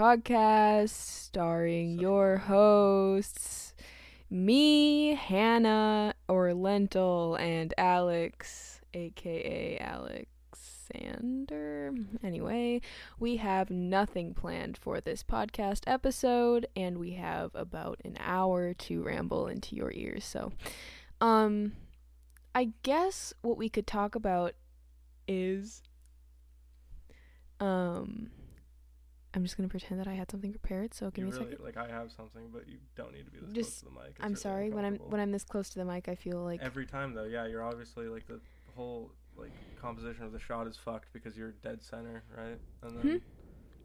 podcast, starring your hosts, me, Hannah, or Lentil, and Alex, aka Alyxander. Anyway, we have nothing planned for this podcast episode, and we have about an hour to ramble into your ears. So, um, I guess what we could talk about is, um, I'm just gonna pretend that I had something prepared. So give You me a second. like I have something, but you don't need to be this Just- close to the mic. It's I'm really sorry when I'm when I'm this close to the mic. I feel like Every time though, yeah, you're obviously like the whole like composition of the shot is fucked because you're dead center, right? And then Hmm?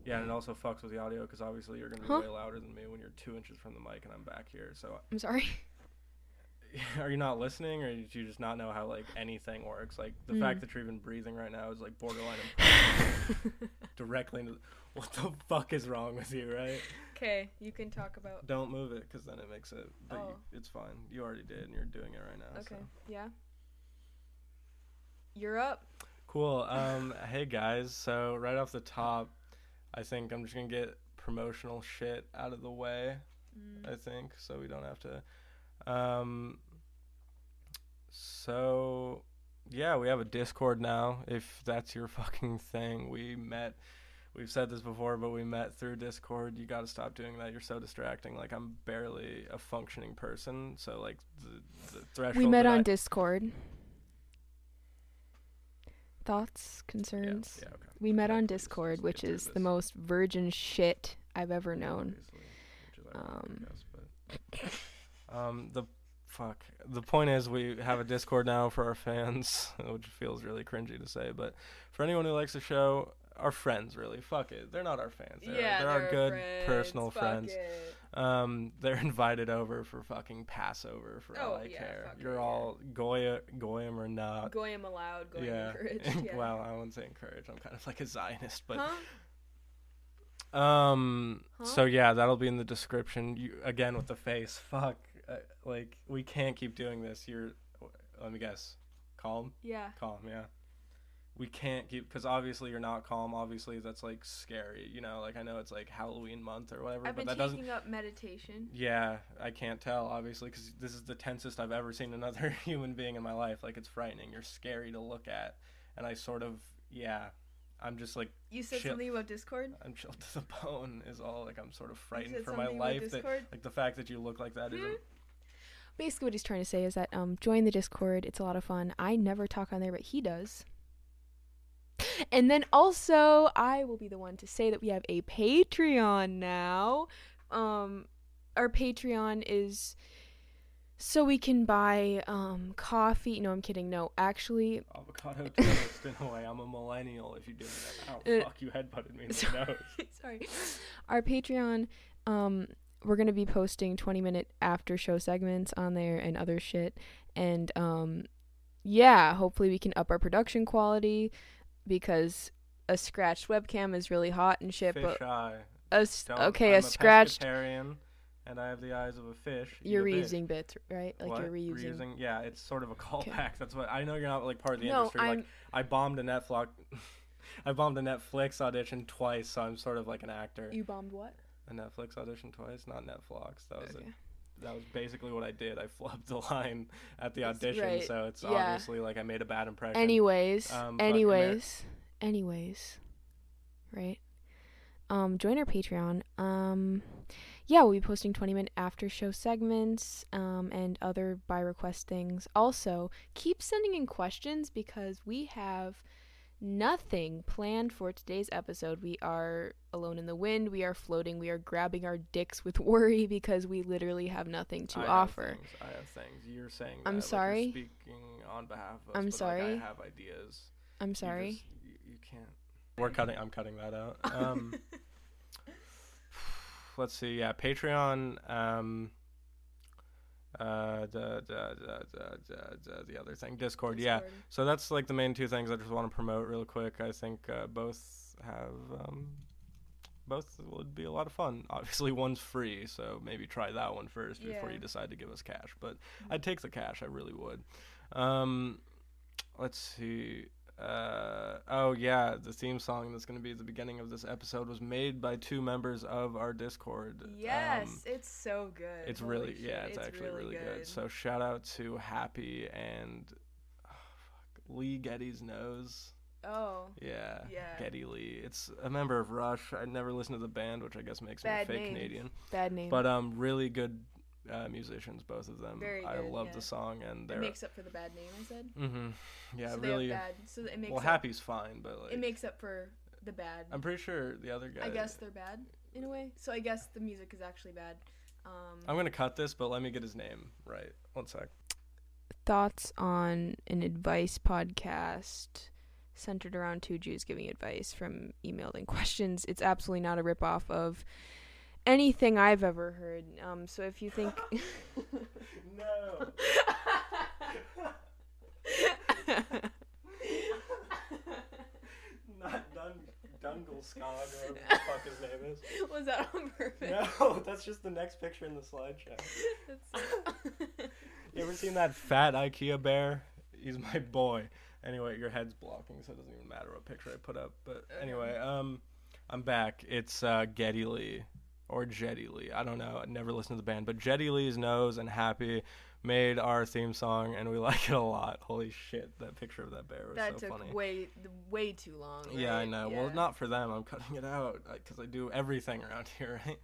yeah, and it also fucks with the audio because obviously you're gonna be Huh? way louder than me when you're two inches from the mic and I'm back here. So I'm sorry. are you not listening or did you just not know how like anything works? Like the Mm. fact that you're even breathing right now is like borderline directly into what the fuck is wrong with you, right? Okay, you can talk about. Don't move it because then it makes it. But Oh. you, it's fine. You already did, and you're doing it right now. Okay, So. yeah. You're up. Cool. Um, hey guys. So right off the top, I think I'm just gonna get promotional shit out of the way. Mm. I think so we don't have to. Um. So, yeah, we have a Discord now. If that's your fucking thing, we met. We've said this before, but we met through Discord. You got to stop doing that. You're so distracting. Like I'm barely a functioning person, so like the, the threshold. We met on I- Discord. Thoughts, concerns? yeah, okay. We met Yeah, on Discord, which is the most virgin shit I've ever known. obviously, which is ironic, Um, guess, but um, the fuck. The point is, we have a Discord now for our fans, which feels really cringy to say, but for anyone who likes the show, our friends really. Fuck it, they're not our fans. They're, they're our good personal friends. Um, they're invited over for fucking Passover for all Oh, I yeah, care. fuck You're yeah. all goya goyim or not. Goyim allowed, Goyim yeah. encouraged. Yeah. well, I wouldn't say encouraged. I'm kind of like a Zionist, but huh? Um. Huh? So yeah, that'll be in the description. You again with the face. Fuck. Uh, like we can't keep doing this. You're. Let me guess. Calm. Yeah. Calm. Yeah. We can't keep because obviously you're not calm. Obviously that's like scary. You know, like I know it's like Halloween month or whatever, I've but been that doesn't. taking up meditation. Yeah, I can't tell obviously because this is the tensest I've ever seen another human being in my life. Like it's frightening. You're scary to look at, and I sort of yeah. I'm just like You said Chill. something about Discord? I'm chilled to the bone is all like I'm sort of frightened for my something about life that like the fact that you look like that Hmm? isn't Basically, what he's trying to say is that um, join the Discord. It's a lot of fun. I never talk on there, but he does. And then also, I will be the one to say that we have a Patreon now. Um, our Patreon is so we can buy um coffee. No, I'm kidding. No, actually, avocado toast in a way. I'm a millennial if you didn't know. Oh Uh, fuck you headbutted me in the nose. sorry. Our Patreon, um, we're gonna be posting 20 minute after show segments on there and other shit. And um, yeah, hopefully we can up our production quality because a scratched webcam is really hot and shit. Fish but eye. a Don't- okay, I'm a scratched. pescatarian, and I have the eyes of a fish. You're a reusing bits, right? Like What? you're reusing. Yeah, it's sort of a Okay. callback. That's what I know. You're not like part of the no, industry. I'm. Like I bombed a Netflix. I bombed a Netflix audition twice, so I'm sort of like an actor. you bombed what? A Netflix audition twice, not Netflix. That was Okay. a that was basically what I did. I flubbed the line at the audition, right. so it's Yeah. obviously like I made a bad impression. Anyways, Um, anyways, anyways, right? Um, join our Patreon. Um, yeah, we'll be posting 20 minute after show segments, um, and other by request things. Also, keep sending in questions because we have nothing planned for today's episode. We are alone in the wind. We are floating. We are grabbing our dicks with worry because we literally have nothing to I offer. things, I have things. You're saying. I'm that, like, sorry. you're speaking on behalf of. us, I'm but, like, sorry. I have ideas. I'm You sorry. just- You, you can't. We're cutting. I'm cutting that out. Um, let's see. Yeah, Patreon. Um, uh, the, the, the, the, the, the other thing, Discord. Yeah. So that's like the main two things I just want to promote real quick. I think uh, both have um, both would be a lot of fun. Obviously, one's free, so maybe try that one first before you decide to give us cash. But I'd take the cash. I really would. Um, let's see. Uh, oh yeah, the theme song that's going to be at the beginning of this episode was made by two members of our Discord. Yes, Um, it's so good. it's Holy really shit, yeah, it's, actually really, good. So shout out to Happy and oh, fuck, Lee Geddy's nose. oh, Yeah, Yeah. Geddy Lee. It's a member of Rush. I never listened to the band, which I guess makes Bad me a fake name. Canadian. bad name. But um, really good uh, musicians, both of them. Very I good, love yeah. the song, and it they're makes up for the bad name I said. hmm yeah, so really. They have bad. So it makes well, up, Happy's fine, but like it makes up for the bad. I'm pretty sure the other guy. I guess they're bad in a way. So I guess the music is actually bad. Um, I'm gonna cut this, but let me get his name right. One sec. thoughts on an advice podcast centered around two Jews giving advice from emailed in questions. It's absolutely not a ripoff of anything I've ever heard. Um, so if you think no. Not Dun- Dungle Skog or whatever the fuck his name is. was that on purpose? No, that's just the next picture in the slideshow. That's- You ever seen that fat IKEA bear? He's my boy. Anyway, your head's blocking, so it doesn't even matter what picture I put up. But anyway, um, I'm back. It's uh, Geddy Lee or Jetty Lee. I don't know. I never listened to the band, but Jetty Lee's Nose and Happy made our theme song, and we like it a lot. Holy shit, that picture of that bear was that so took funny. way way too long. Yeah, I right? know. Well, not for them. I'm cutting it out because I do everything around here, right?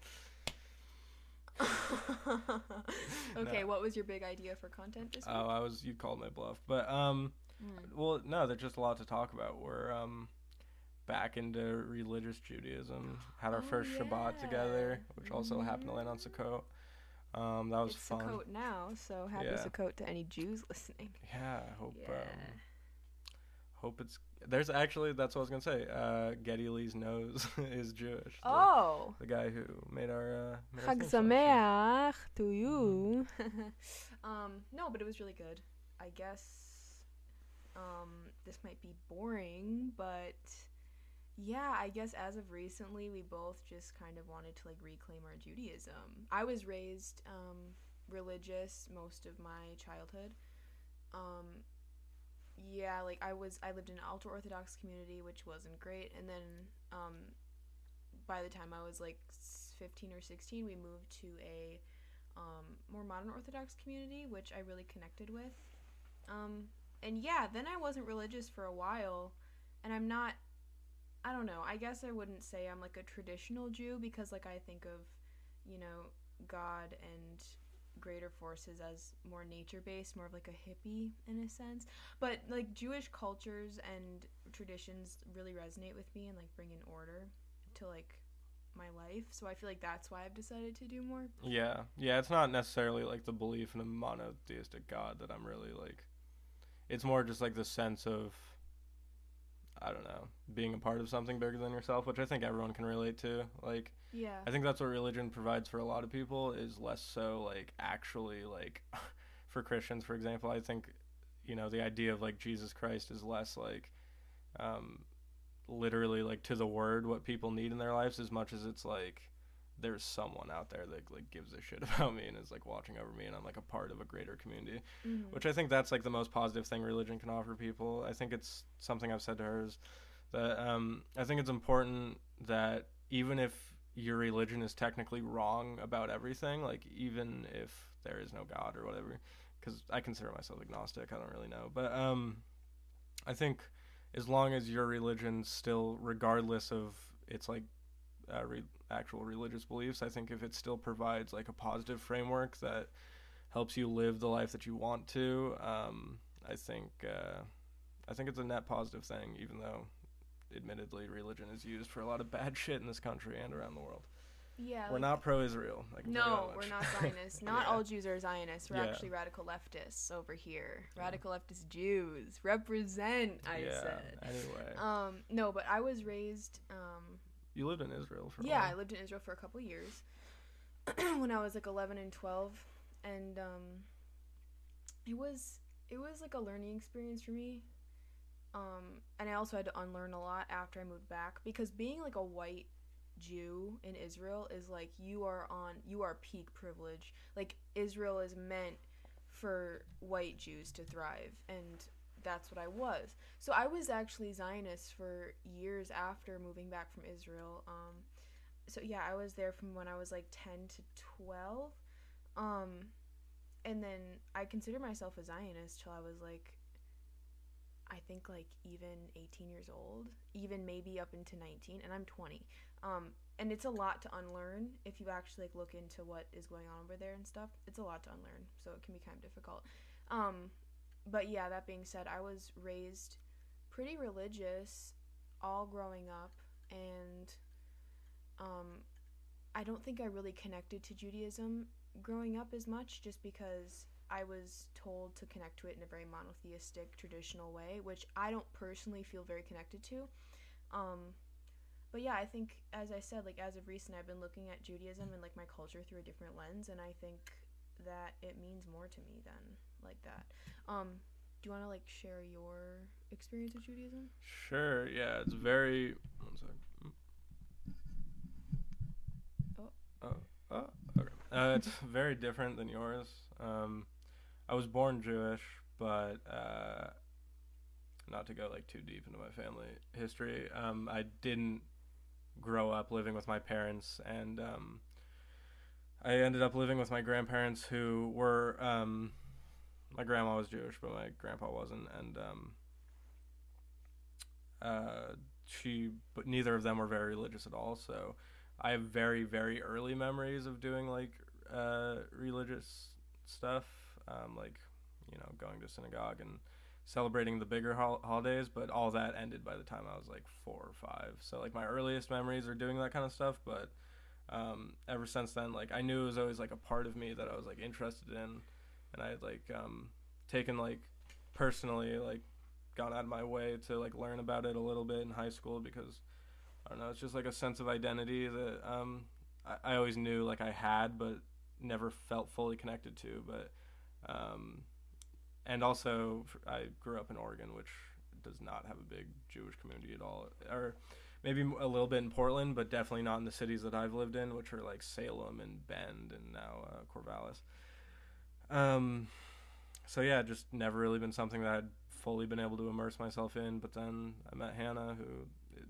okay, No. what was your big idea for content this week? Oh, I was. You called my bluff, but um. Mm. Well, no, there's just a lot to talk about. We're um back into religious Judaism. Had our Oh, first Shabbat together, yeah. which also happened to land on Sukkot. Um, that was it's fun. Sukkot now, so happy Yeah. Sukkot to any Jews listening. Yeah, I hope Yeah. um, hope it's there's actually that's what I was gonna say. Uh, Geddy Lee's nose is Jewish. the- Oh, the, guy who made our uh, made Chag. Sameach to you. um, no, but it was really good. I guess um, this might be boring, but yeah, I guess as of recently, we both just kind of wanted to like reclaim our Judaism. I was raised um, religious most of my childhood. Um, yeah, like I was, I lived in an ultra Orthodox community, which wasn't great, and then um, by the time I was like 15 or 16, we moved to a um, more modern Orthodox community, which I really connected with. Um, and yeah, then I wasn't religious for a while, and I'm not. I don't know. I guess I wouldn't say I'm like a traditional Jew because like I think of, you know, God and greater forces as more nature based, more of like a hippie in a sense. But like Jewish cultures and traditions really resonate with me and like bring in order to like my life. So I feel like that's why I've decided to do more. Yeah, yeah. It's not necessarily like the belief in a monotheistic God that I'm really like. It's more just like the sense of. I don't know, being a part of something bigger than yourself, which I think everyone can relate to. Like, Yeah. I think that's what religion provides for a lot of people is less so like actually like for Christians, for example, I think you know the idea of like Jesus Christ is less like um literally like to the word what people need in their lives as much as it's like there's someone out there that like gives a shit about me and is like watching over me and I'm like a part of a greater community Mhm. which I think that's like the most positive thing religion can offer people. I think it's something I've said to her is that um, I think it's important that even if your religion is technically wrong about everything, like even if there is no God or whatever, because I consider myself agnostic, I don't really know, but um, I think as long as your religion still, regardless of its like uh, re- actual religious beliefs, I think if it still provides like a positive framework that helps you live the life that you want to, um, I think uh, I think it's a net positive thing, even though admittedly religion is used for a lot of bad shit in this country and around the world. Yeah. We're like- not pro-Israel. I can tell you No, we're not Zionists. Not Yeah. all Jews are Zionists. We're Yeah. actually radical leftists over here. Radical leftist Jews represent. I yeah. said. Anyway, Um, no, but I was raised. Um, you lived in Israel for a yeah, I lived in Israel for a couple years when I was like 11 and 12, and um, it was it was like a learning experience for me. Um, and I also had to unlearn a lot after I moved back because being like a white Jew in Israel is like you are on you are peak privilege. Like Israel is meant for white Jews to thrive and that's what I was. So I was actually Zionist for years after moving back from Israel. Um, so yeah, I was there from when I was like 10 to 12. Um, and then I consider myself a Zionist till I was like, I think like even 18 years old, even maybe up into 19, and I'm 20. Um, and it's a lot to unlearn if you actually like look into what is going on over there and stuff. It's a lot to unlearn, so it can be kind of difficult. Um, but yeah, that being said, I was raised pretty religious all growing up, and um, I don't think I really connected to Judaism growing up as much just because I was told to connect to it in a very monotheistic traditional way, which I don't personally feel very connected to. Um, but yeah, I think as I said, like as of recent, I've been looking at Judaism and like my culture through a different lens, and I think that it means more to me than like that. Um, do you want to like share your experience with Judaism? Sure. Yeah, it's very. One sec. Oh. Oh. Oh. Okay. Uh, it's very different than yours. Um, I was born Jewish, but uh, not to go like too deep into my family history. Um, I didn't grow up living with my parents, and um, I ended up living with my grandparents, who were um, my grandma was Jewish, but my grandpa wasn't, and um, uh, she, but neither of them were very religious at all. So I have very, very early memories of doing like uh, religious stuff, um, like you know, going to synagogue and celebrating the bigger hol- holidays. But all that ended by the time I was like four or five. So like my earliest memories are doing that kind of stuff, but um, ever since then, like I knew it was always like a part of me that I was like interested in, and I had like um, taken like personally like gone out of my way to like learn about it a little bit in high school because I don't know, it's just like a sense of identity that um, I, I always knew like I had, but never felt fully connected to. But um, and also I grew up in Oregon, which does not have a big Jewish community at all, or maybe a little bit in Portland, but definitely not in the cities that I've lived in, which are like Salem and Bend and now uh, Corvallis. Um, so yeah, just never really been something that I'd fully been able to immerse myself in. But then I met Hannah, who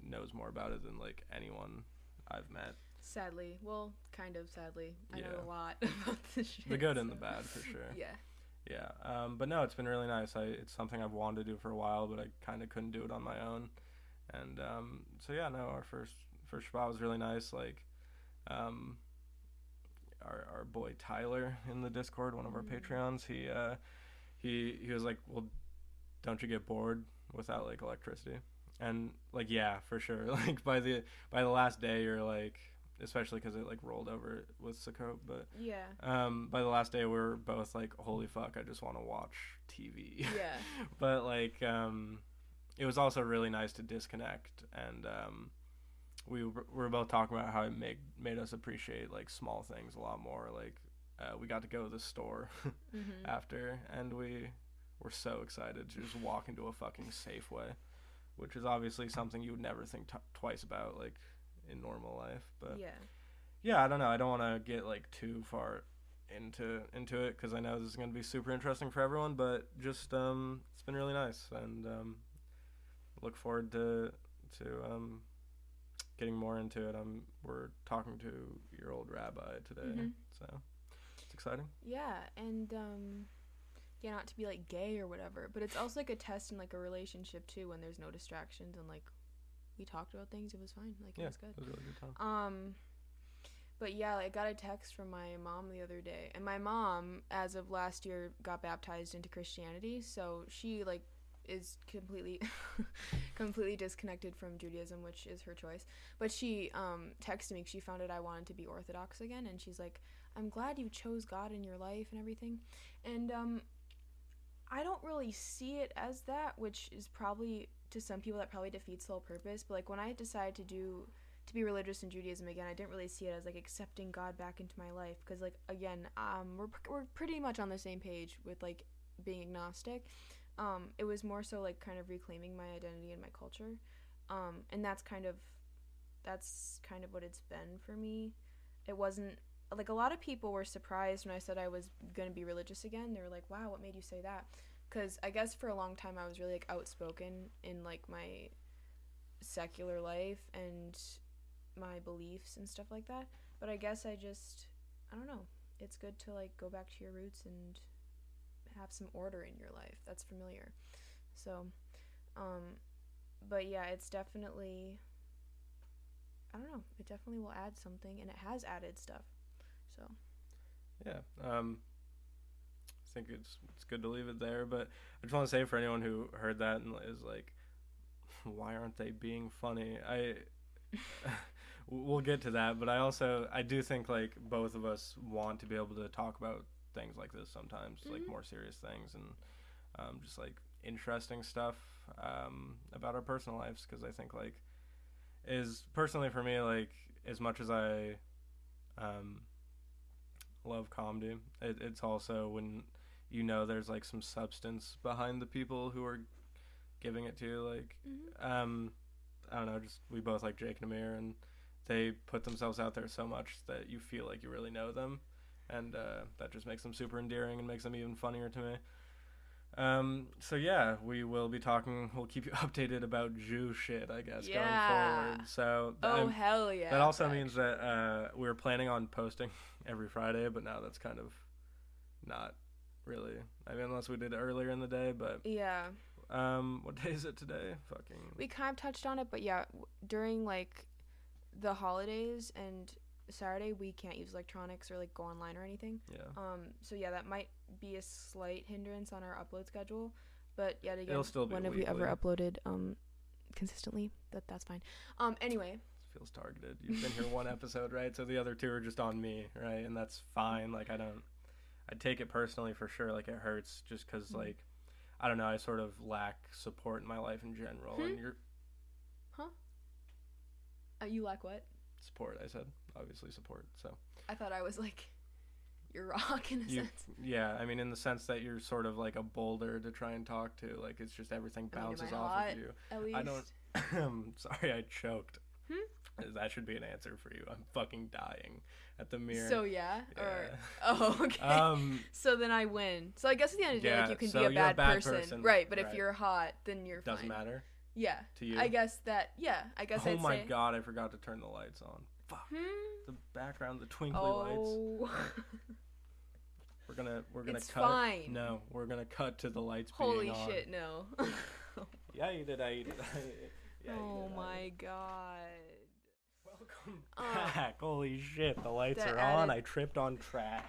knows more about it than like anyone I've met. Sadly, well, kind of sadly, I know a lot about this shit. The good and the bad, for sure. Yeah. Yeah, um, but no, it's been really nice. I it's something I've wanted to do for a while, but I kind of couldn't do it on my own. And um, so yeah, no, our first first Shabbat was really nice. Like, um, our our boy Tyler in the Discord, one of our Mm. Patreons, he uh, he he was like, "Well, don't you get bored without like electricity?" And like, yeah, for sure. Like by the by the last day, you're like, especially because it like rolled over with Sukkot, but Yeah. um, by the last day, we were both like, "Holy fuck! I just want to watch TV." Yeah. but like, um, it was also really nice to disconnect, and um, we were, we were both talking about how it made made us appreciate like small things a lot more. Like, uh, we got to go to the store Mm-hmm. after, and we were so excited to just walk into a fucking Safeway, which is obviously something you would never think t- twice about, like in normal life. But yeah. yeah, I don't know. I don't want to get like too far into into it because I know this is going to be super interesting for everyone. But just um, it's been really nice, and um, look forward to to um, getting more into it. Um, we're talking to your old rabbi today, Mhm. so it's exciting. Yeah, and um yeah, not to be like gay or whatever, but it's also like a test in like a relationship too when there's no distractions and like we talked about things, it was fine. Like it Yeah, was good. it was really good time. Um but yeah, I got a text from my mom the other day. And my mom as of last year got baptized into Christianity, so she like is completely completely disconnected from Judaism, which is her choice. But she um texted me. she found out I wanted to be orthodox again and she's like, "I'm glad you chose God in your life and everything." And um I don't really see it as that, which is probably to some people that probably defeats the whole purpose. But like when I decided to do to be religious in Judaism again, I didn't really see it as like accepting God back into my life because like again, um, we're we're pretty much on the same page with like being agnostic. Um, it was more so like kind of reclaiming my identity and my culture, um, and that's kind of that's kind of what it's been for me. It wasn't like a lot of people were surprised when I said I was gonna be religious again. They were like, "Wow, what made you say that?" because I guess for a long time I was really like outspoken in like my secular life and my beliefs and stuff like that. But I guess I just I don't know. It's good to like go back to your roots and have some order in your life. That's familiar. So, um, but yeah, it's definitely. I don't know. It definitely will add something, and it has added stuff. So. Yeah. Um, I think it's it's good to leave it there, but I just want to say for anyone who heard that and is like, why aren't they being funny? I. we'll get to that, but I also I do think like both of us want to be able to talk about things like this sometimes, mm-hmm. like more serious things and um, just like interesting stuff um, about our personal lives because I think like is personally for me like as much as I um, love comedy, it, it's also when you know there's like some substance behind the people who are giving it to you. Like, mm-hmm. um, I don't know, just we both like Jake and Amir, and they put themselves out there so much that you feel like you really know them, and uh, that just makes them super endearing and makes them even funnier to me. Um, so yeah, we will be talking. We'll keep you updated about Jew shit, I guess, yeah. going forward. So oh hell yeah! That also means that uh, we were planning on posting every Friday, but now that's kind of not really. I mean, unless we did it earlier in the day, but yeah. Um, what day is it today? Fucking. We kind of touched on it, but yeah, during like the holidays and Saturday we can't use electronics or like go online or anything. Yeah. Um. So yeah, that might be a slight hindrance on our upload schedule, but yet again, It'll still be when have we ever uploaded um consistently? That that's fine. Um. Anyway. feels targeted. You've been here one episode, right? So the other two are just on me, right? And that's fine. Like I don't. I take it personally for sure. Like it hurts just because mm-hmm. like. I don't know. I sort of lack support in my life in general, hmm? and you're. Huh? Uh, you lack what? Support. I said obviously support. So. I thought I was like your rock in a you, sense. Yeah, I mean in the sense that you're sort of like a boulder to try and talk to. Like it's just everything bounces I mean, off hot, of you. At least. I don't. sorry, I choked. Hmm? That should be an answer for you. I'm fucking dying at the mirror. So yeah, yeah. or oh okay. Um, so then I win. So I guess at the end of the day, like you can so be a bad, a bad person. person. right? But right. if you're hot, then you're doesn't fine. matter. Yeah. To you. I guess that. Yeah. I guess. Oh I'd my say, god! I forgot to turn the lights on. Fuck. Hmm? The background, the twinkly Oh. lights. We're gonna we're gonna It's cut. fine. No, we're gonna cut to the lights Holy being on. shit! No. Yeah, you did. I did. I yeah, oh did, my god. Welcome Uh, back. Holy shit! The lights are on. I tripped on trash.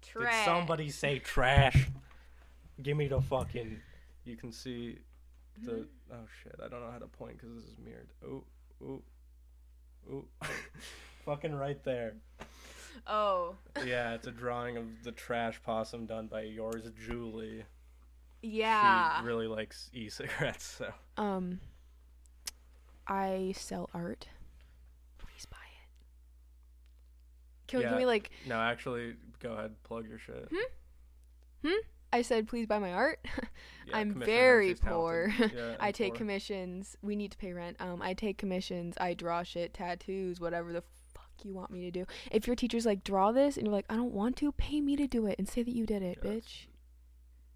Trash. Did somebody say trash? Give me the fucking. You can see the. Oh shit! I don't know how to point because this is mirrored. Oh, oh, oh. fucking right there. Oh. Yeah, it's a drawing of the trash possum done by yours, Julie. Yeah. She really likes e-cigarettes, so. Um. I sell art. Please buy it. Can, Yeah. can we like? No, actually, go ahead, plug your shit. Hmm. Hmm? I said, please buy my art. Yeah, I'm very poor. Yeah, I take poor. commissions. We need to pay rent. Um, I take commissions. I draw shit, tattoos, whatever the fuck you want me to do. If your teacher's like, draw this, and you're like, I don't want to, pay me to do it and say that you did it, Yeah, bitch.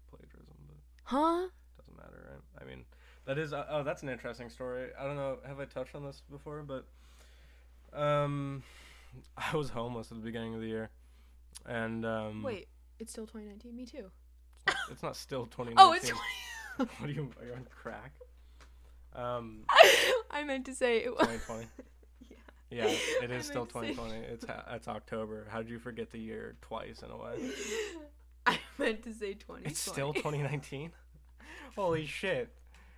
Plagiarism, but Huh? doesn't matter, right? I mean, that is. Uh, oh, that's an interesting story. I don't know. Have I touched on this before? But, um, I was homeless at the beginning of the year, and um, Wait, it's still 2019. Me too. It's not still 2019. Oh, it's. 20- what are you? Are you on crack? Um, I meant to say it was. 2020. Yeah. Yeah, it is still meant to say- 2020. It's ha- it's October. How did you forget the year twice in a way? I meant to say 2020. It's still 2019. Holy shit!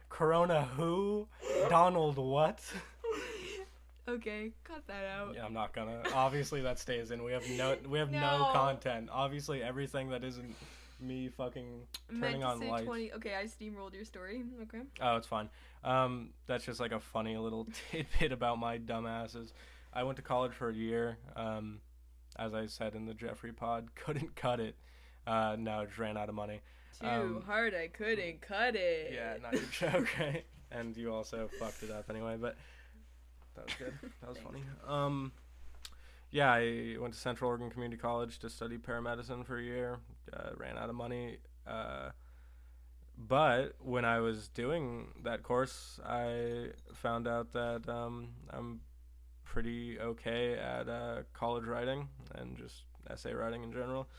Corona who? Donald what? okay, cut that out. Yeah, I'm not gonna. Obviously, that stays in. We have no we have no, No. content. Obviously, everything that isn't me fucking turning on say lights. 20. Okay, I steamrolled your story. Okay. Oh, it's fine. Um, that's just like a funny little tidbit about my dumbasses. I went to college for a year. Um, as I said in the Jeffrey pod, couldn't cut it. Uh, no, just ran out of money. Too Um, hard, I couldn't cut it. Yeah, not your joke, right? And you also fucked it up anyway, but that was good. That was funny. Um, yeah, I went to Central Oregon Community College to study paramedicine for a year. Uh, ran out of money. Uh, but when I was doing that course, I found out that um, I'm pretty okay at uh, college writing and just essay writing in general.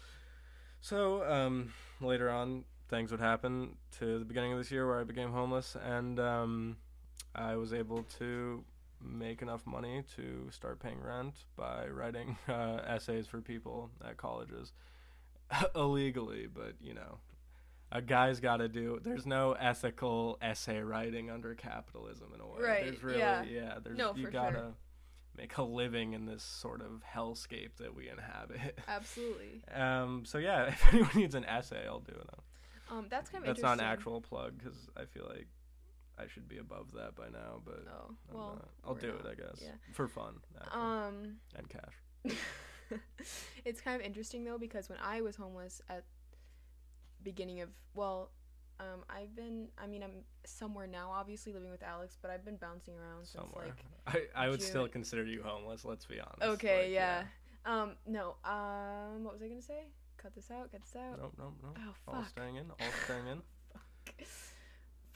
So um, later on, things would happen to the beginning of this year where I became homeless, and um, I was able to make enough money to start paying rent by writing uh, essays for people at colleges illegally, but you know, a guy's got to do. There's no ethical essay writing under capitalism in a way. Right, There's really, yeah. yeah. There's No, you gotta sure. make a living in this sort of hellscape that we inhabit. Absolutely. Um. So yeah, if anyone needs an essay, I'll do it. Um, that's kind of That's not an actual plug because I feel like I should be above that by now, but Oh I'm well. not. I'll do not. it, I guess, yeah. for fun actually, Um. and cash. it's kind of interesting though because when I was homeless at beginning of well, um, I've been. I mean, I'm somewhere now, obviously living with Alex, but I've been bouncing around since Somewhere, like. I I would still consider you homeless. Let's be honest. Okay, Like, yeah. Um, no. Um, what was I gonna say? Cut this out. Cut this out. Nope, nope, nope. Oh All fuck. staying in. All staying in.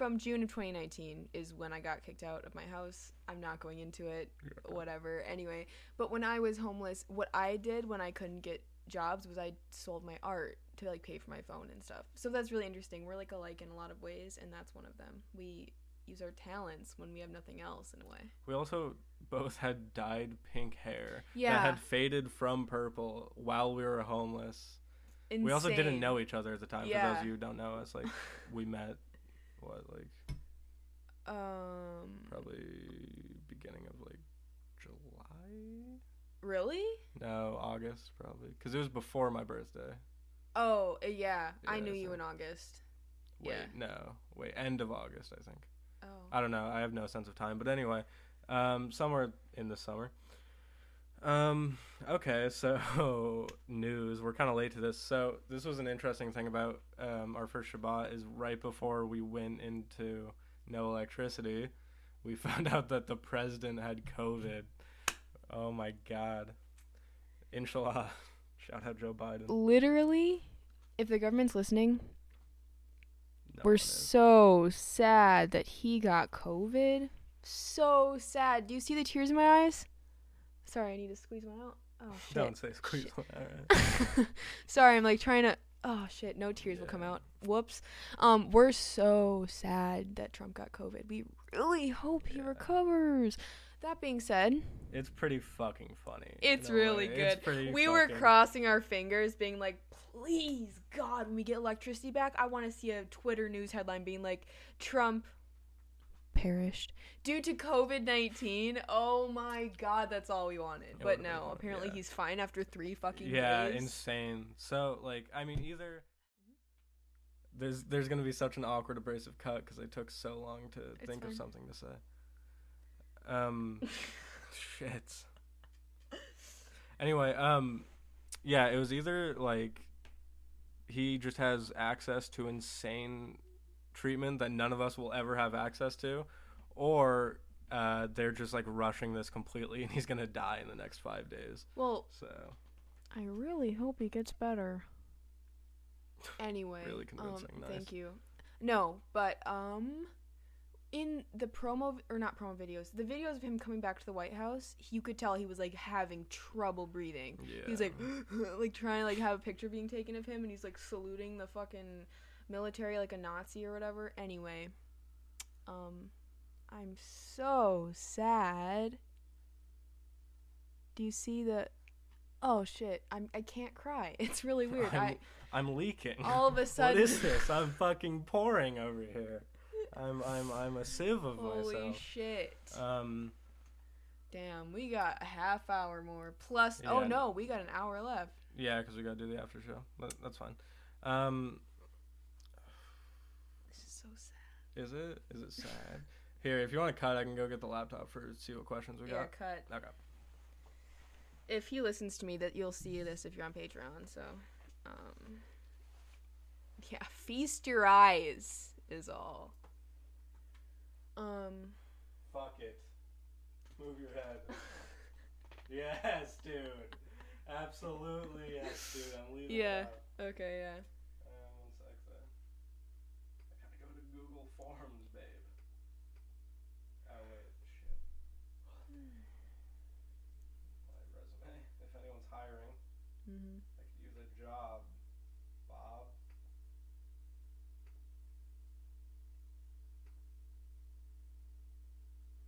From June of 2019 is when I got kicked out of my house. I'm not going into it. Yeah. whatever. Anyway, but when I was homeless, what I did when I couldn't get jobs was I sold my art to like pay for my phone and stuff. So that's really interesting. We're like alike in a lot of ways, and that's one of them. We use our talents when we have nothing else in a way. We also both had dyed pink hair that had faded from purple while we were homeless. We also didn't know each other at the time. For those of you who don't know us, like we met, what, like Um. probably beginning of like July. Really? No, August probably, because it was before my birthday. Oh, uh, yeah. I Yeah, knew you in August. Wait, Yeah. no, wait, end of August, I think. Oh. I don't know. I have no sense of time, but anyway, um, somewhere in the summer. Um, okay, so news. We're kind of late to this. So this was an interesting thing about um, our first Shabbat is right before we went into no electricity, we found out that the president had COVID. Oh my God. Inshallah. Shout out Joe Biden. Literally, if the government's listening, No We're so sad that he got COVID. So sad. Do you see the tears in my eyes? Sorry, I need to squeeze one out. Oh shit. Don't say squeeze. All right. Sorry, I'm like trying to. Oh shit, no tears will come out. Whoops. Um, we're so sad that Trump got COVID. We really hope he recovers. That being said, It's pretty fucking funny. It's really good. It's we were crossing our fingers, being like, please, God, when we get electricity back, I want to see a Twitter news headline being like, Trump perished due to COVID 19. Oh my God, that's all we wanted. It but would've been no, apparently yeah. he's fine after three fucking Yeah, days. insane. So like, I mean, either there's there's gonna be such an awkward abrasive cut because I took so long to It's think fine. of something to say. Um, shit. Anyway, um, yeah, it was either like he just has access to insane treatment that none of us will ever have access to, or uh, they're just like rushing this completely and he's gonna die in the next five days. well, So I really hope he gets better. Anyway, Really convincing, Um, nice. Thank you. No, but um, in the promo or not promo videos, the videos of him coming back to the White House, you could tell he was like having trouble breathing. yeah, He was like, like trying to like have a picture being taken of him, and he's like saluting the fucking military like a Nazi or whatever. Anyway, um, I'm so sad. Do you see the? Oh shit! I'm I can't cry. It's really weird. I'm, I I'm leaking. all of a sudden. what is this? I'm fucking pouring over here. I'm I'm I'm a sieve of Holy myself. shit! Um, Damn, we got a half hour more. Plus, oh no, we got an hour left. yeah, because we gotta do the after show. That's fine. Um, so sad. is it is it sad? Here, if you want to cut, I can go get the laptop for see what questions we yeah, cut. got. Okay. If he listens to me, that you'll see this if you're on Patreon. So, um, yeah, feast your eyes is all. Um, Fuck it. Move your head. yes, dude. Absolutely, yes, dude. I'm leaving. Yeah. okay, yeah. Uh, one sec, though. I gotta Forms, babe. Oh wait, shit. My resume. If anyone's hiring, Mm-hmm. I could use a job. Bob.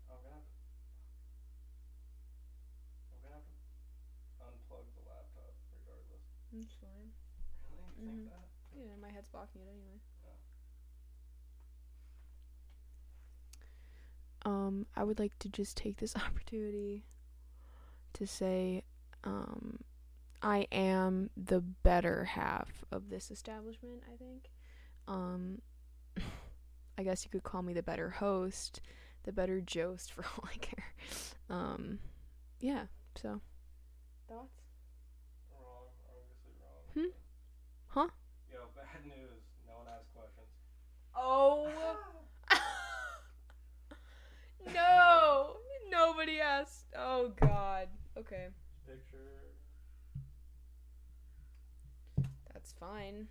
I'm gonna have to. I'm gonna have to unplug the laptop regardless. That's fine. Really? You Mhm. think that? Yeah, my head's blocking it anyway. Um, I would like to just take this opportunity to say, um, I am the better half of this establishment, I think. Um, I guess you could call me the better host, the better jost for all I care. Um, yeah, so. Thoughts? Wrong. Obviously wrong. Hmm? Huh? Yo, bad news. No one asked questions. Oh! no! Nobody asked. Oh, God. Okay. Picture. That's fine.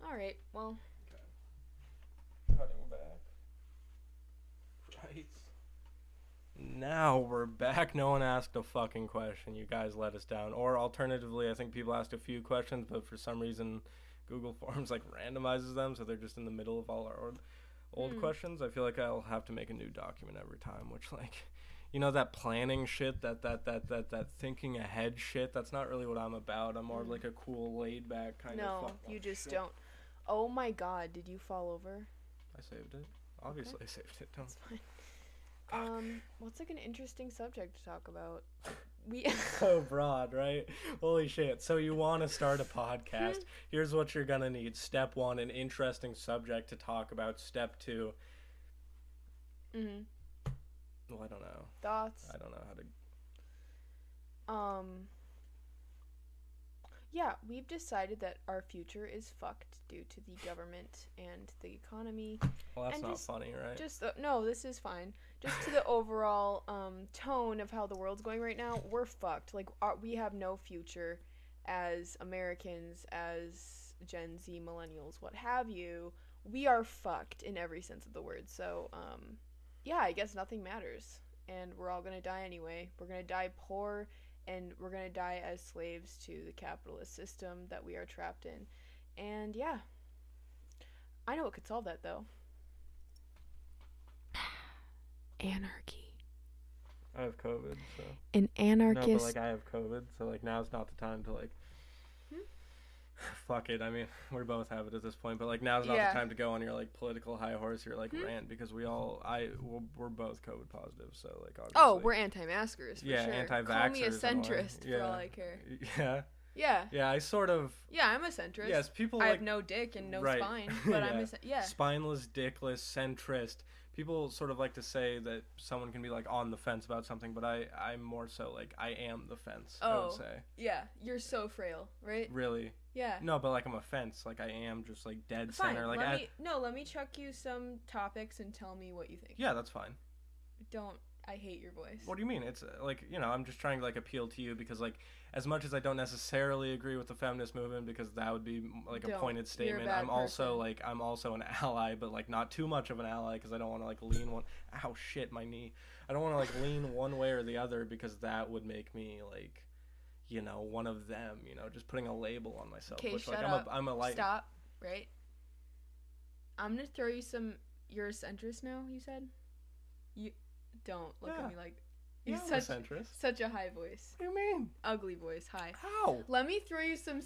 All right. Well, Okay. Cutting back. Right. Now we're back. No one asked a fucking question. You guys let us down. Or alternatively, I think people asked a few questions, but for some reason, Google Forms like randomizes them, so they're just in the middle of all our old Hmm. questions. I feel like I'll have to make a new document every time, which like. You know that planning shit, that that that that that thinking ahead shit. That's not really what I'm about. I'm more Mm. like a cool, laid back kind of. no, you just shit. don't. Oh my God! Did you fall over? I saved it. Obviously, I saved it. Don't. That's fine. Um, what's like an interesting subject to talk about? We. so broad, right? Holy shit. So you want to start a podcast. Here's what you're going to need. Step 1, an interesting subject to talk about. Step 2, hmm well, I don't know. Thoughts? I don't know how to Um. Yeah, we've decided that our future is fucked due to the government and the economy. Well, that's And not just- funny, right? Just the, no, this is fine. Just to the overall um, tone of how the world's going right now, we're fucked. Like our, we have no future as Americans, as Gen Z, millennials, what have you. We are fucked in every sense of the word. So, um, yeah, I guess nothing matters, and we're all gonna die anyway. We're gonna die poor, and we're gonna die as slaves to the capitalist system that we are trapped in. And yeah, I know what could solve that though anarchy. I have COVID, so. An anarchist. No, but like I have COVID, so like now's not the time to like. Hmm? Fuck it. I mean, we both have it at this point, but like now's not Yeah. the time to go on your like political high horse, your like Hmm? rant, because we all I we're, we're both COVID positive, so like obviously. oh, we're anti-maskers for Yeah, sure. anti-vaxxers Call me a centrist for Yeah. all I care. Yeah, Yeah, yeah. I sort of yeah, I'm a centrist. yes. People I like have no dick and no Right. spine, but I'm a yeah. spineless, dickless, centrist. People sort of like to say that someone can be like on the fence about something, but I I'm more so like I am the fence. I Oh. would say Yeah, you're so frail, right? really. Yeah. No, but like I'm a fence. Like I am just like dead Fine. center. Like let I, me no, let me chuck you some topics and tell me what you think. yeah, that's fine. Don't I hate your voice. What do you mean? It's uh, like you know I'm just trying to like appeal to you because like as much as I don't necessarily agree with the feminist movement because that would be like a Don't. pointed statement. bad I'm also person. like I'm also an ally, but like not too much of an ally because I don't want to like lean one. Ow shit, my knee. I don't want to like lean one way or the other because that would make me like. You know, one of them. You know, just putting a label on myself. Okay, which like shut I'm up. a I'm a light. Stop, right? I'm gonna throw you some you're a centrist now, you said? You don't look Yeah. at me like you Yeah, such centrist. such a high voice. What do you mean? Ugly voice. Hi. How? Let me throw you some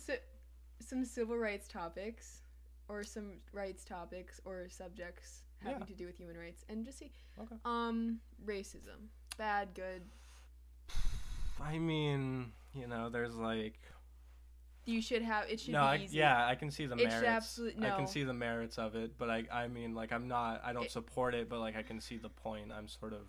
some civil rights topics or some rights topics or subjects having Yeah. to do with human rights and just see Okay. um racism. Bad, good. I mean, you know, there's like You should have it should no, be I, yeah, I can see the It merits. absolute- I can see the merits of it, but I, I mean, like, I'm not, I don't It- support it, but like, I can see the point. I'm sort of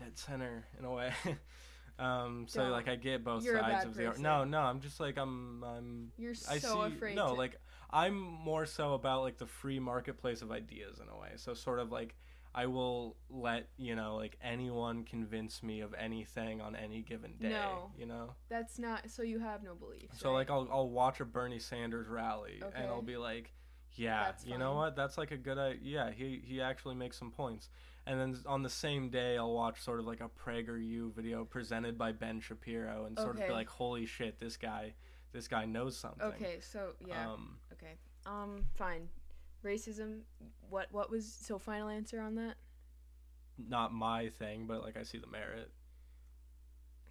dead center in a way. um, so Don't. like, I get both You're a sides bad of the. person. No, no, I'm just like, I'm, I'm. You're I so see. afraid no, to like, I'm more so about like the free marketplace of ideas in a way. So sort of like. I will let you know like anyone convince me of anything on any given day. No. You know. That's not. So you have no belief. So right? like I'll I'll watch a Bernie Sanders rally Okay. and I'll be like, yeah, you know what? That's like a good idea. Yeah, he he actually makes some points. And then on the same day, I'll watch sort of like a PragerU video presented by Ben Shapiro and sort of be like, holy shit, this guy, this guy knows something. Okay. So yeah. Um, okay. Um. Fine. Racism. What? What was? So final answer on that. not my thing, but like I see the merit.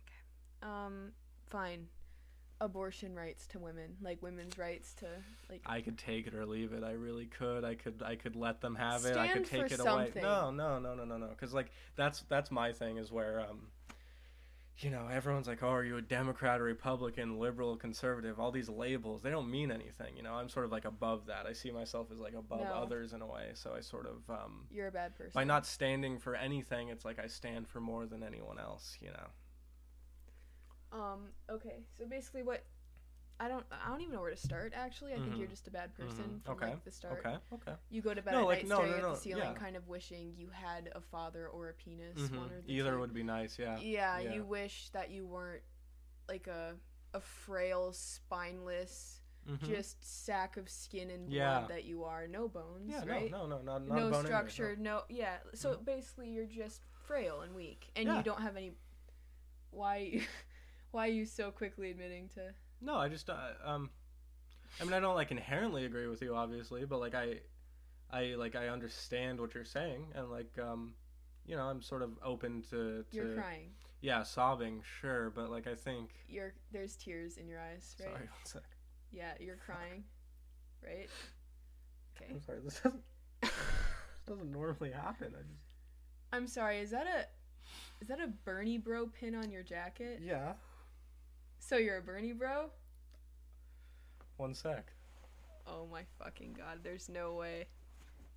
Okay. Um. Fine. Abortion rights to women, like women's rights to like. I could take it or leave it. I really could. I could. I could let them have it. I could take it away. No, no, no, no, no, no. Because like that's that's my thing is where um, you know, everyone's like, oh, are you a Democrat, or Republican, liberal, conservative? All these labels, they don't mean anything. You know, I'm sort of like above that. I see myself as like above No. others in a way. So I sort of um, You're a bad person. by not standing for anything, it's like I stand for more than anyone else. You know. Um. Okay. So basically, what I don't I don't even know where to start. Actually, I think Mhm. you're just a bad person Mhm. from Okay. like the start. Okay. Okay. You go to bed No, at like, night no, staring no, at the ceiling, yeah. kind of wishing you had a father or a penis. Mhm. One or the Either two. would be nice. Yeah. Yeah, Yeah. you wish that you weren't like a a frail, spineless, Mhm. just sack of skin and blood Yeah. that you are. No bones, Yeah. right? No. No. No. Not, not no bone in there, no. structure, no. Yeah. So basically, you're just frail and weak, and you don't have any. Why? Why are you so quickly admitting to? No, I just uh, um, I mean, I don't like inherently agree with you, obviously, but like I, I like I understand what you're saying, and like um, you know, I'm sort of open to to You're crying. yeah, sobbing, sure, but like I think You're there's tears in your eyes, right? sorry, one sec. Yeah, you're crying, right? Okay. I'm sorry. This doesn't this doesn't normally happen. I just I'm sorry. Is that a is that a Bernie bro pin on your jacket? yeah. So you're a Bernie bro? One sec. Oh my fucking god. There's no way.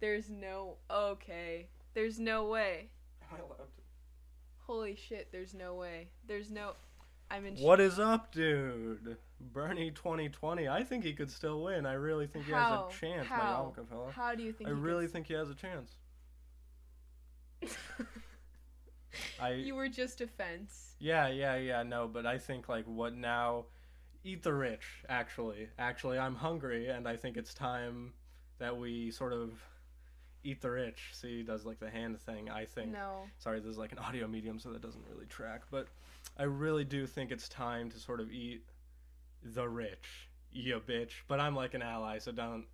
There's no okay. There's no way. Am I allowed to? Holy shit, there's no way. There's no I'm in What is up, dude? Bernie 2020. I think he could still win. I really think he How? has a chance, How? my Yamka fella. How do you think I he really could think he has a chance. I You were just a fence. Yeah, yeah, yeah, no, but I think like what now eat the rich actually. Actually, I'm hungry and I think it's time that we sort of eat the rich. See, does like the hand thing, I think. No. Sorry, this is like an audio medium so that doesn't really track, but I really do think it's time to sort of eat the rich. Yeah, bitch. But I'm like an ally, so don't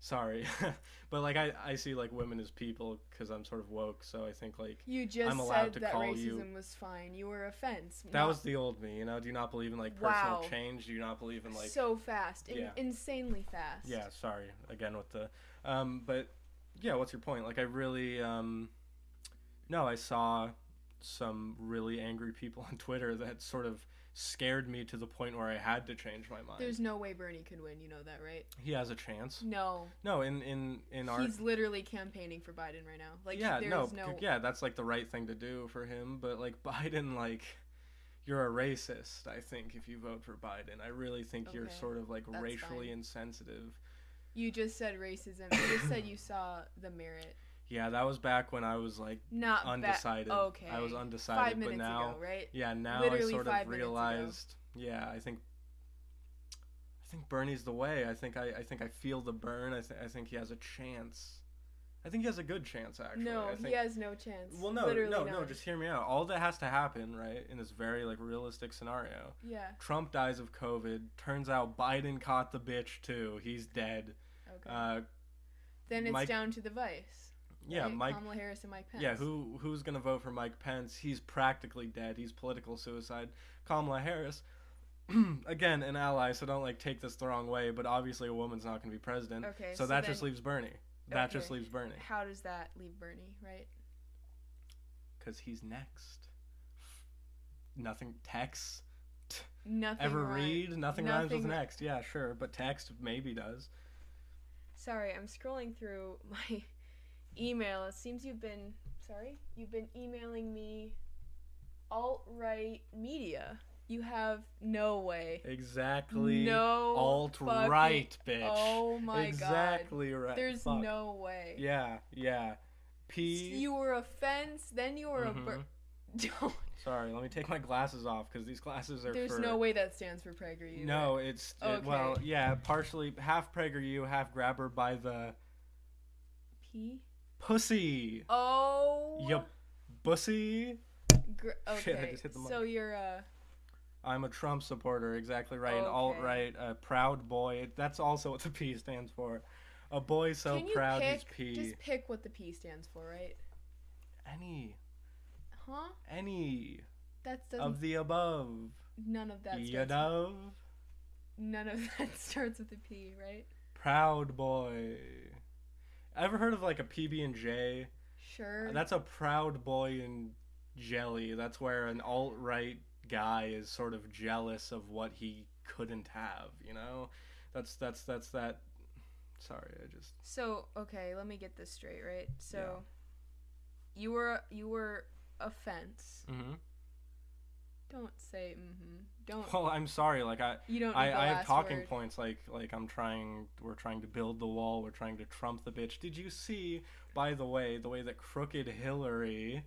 sorry. but like I I see like women as people cuz I'm sort of woke, so I think like You just I'm allowed said to that call racism you- was fine. You were a fence. That Not was the old me, you know. Do you not believe in like personal Wow. change? Do you not believe in like so fast. In- Yeah. insanely fast. Yeah, sorry again with the um but yeah, what's your point? Like I really um no, I saw some really angry people on Twitter that sort of scared me to the point where I had to change my mind. There's no way Bernie could win. You know that, right? he has a chance. No. No, in in in our He's literally campaigning for Biden right now. Like, yeah, there's no, no. yeah, that's like the right thing to do for him. But like Biden, like you're a racist. I think if you vote for Biden, I really think you're sort of like that's racially fine. insensitive. You just said racism. You just said you saw the merit. Yeah, that was back when I was like Not ba- undecided. okay. I was undecided, Five but now, ago, right? yeah, now Literally I sort of minutes realized. Yeah, I think. I think Bernie's the way. I think I, I think I feel the burn. I, th- I think he has a chance. I think he has a good chance actually. no, I think, he has no chance. Well, no, Literally no, no. none. Just hear me out. All that has to happen, right, in this very like realistic scenario. Yeah. Trump dies of COVID. Turns out Biden caught the bitch too. He's dead. Okay. Uh, then it's Mike- down to the vice. Yeah, right? Mike. Kamala Harris and Mike Pence. Yeah, who who's gonna vote for Mike Pence? He's practically dead. He's political suicide. Kamala Harris, again, an ally. So don't like take this the wrong way. But obviously, a woman's not gonna be president. Okay. so, that then just leaves Bernie. That just leaves Bernie How does that leave Bernie? Right. because he's next. Nothing text. Nothing. Ever rhyme- read? Nothing, rhymes with next. Yeah, sure, but text maybe does. Sorry, I'm scrolling through my email. It seems you've been sorry. You've been emailing me alt right media. You have no way. Exactly. No alt right, bitch. Oh my god. exactly right. There's Fuck. no way. Yeah, yeah. P. You were a fence, then you were a Mhm. bird. Don't. Sorry, let me take my glasses off because these glasses are There's for. no way that stands for PragerU. No, it's it- well, yeah, partially half PragerU, half grabber by the P. pussy. Oh. Yup, bussy. Gr- okay. Shit, I just hit the mic. so you're uh I'm a Trump supporter, exactly right. An Okay. alt right, a proud boy. That's also what the P stands for. A boy so Can you proud pick? he's P. Just pick what the P stands for, right? Any, Huh? any That doesn't. of the above. none of that. You Starts know, None of that starts with a P, right? proud boy. Ever heard of like a PB and J? Sure. That's a proud boy in jelly. That's where an alt right guy is sort of jealous of what he couldn't have. You know, that's that's that's that. Sorry, I just So okay, let me get this straight, right? So, you were you were a fence. hmm Don't say mm-hmm. Don't. Well, I'm sorry. Like I, you don't. I, I have talking word. points. Like like I'm trying. We're trying to build the wall. We're trying to trump the bitch. Did you see? By the way, the way that crooked Hillary.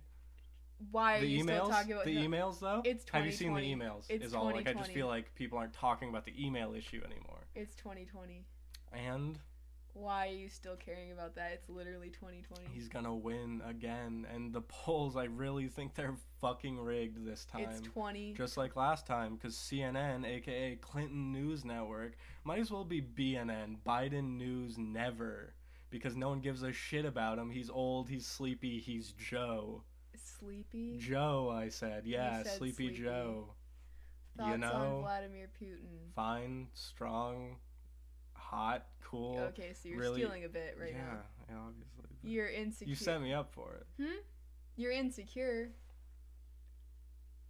Why are the you emails. still talking about the him? emails though. It's have you seen the emails? It's is all like I just feel like people aren't talking about the email issue anymore. It's 2020. And Why are you still caring about that? It's literally 2020. he's gonna win again. And the polls, I really think they're fucking rigged this time. It's 20. just like last time, because CNN, aka Clinton News Network, might as well be BNN, Biden News Never, because no one gives a shit about him. He's old, he's sleepy, he's Joe. Sleepy. Joe, I said. Yeah, said Sleepy, sleepy. Joe. Thoughts know, on Vladimir Putin. Fine, strong, hot, cool. Okay, so you're really- stealing a bit right yeah, now. yeah, obviously. You're insecure. You set me up for it. Hmm? You're insecure.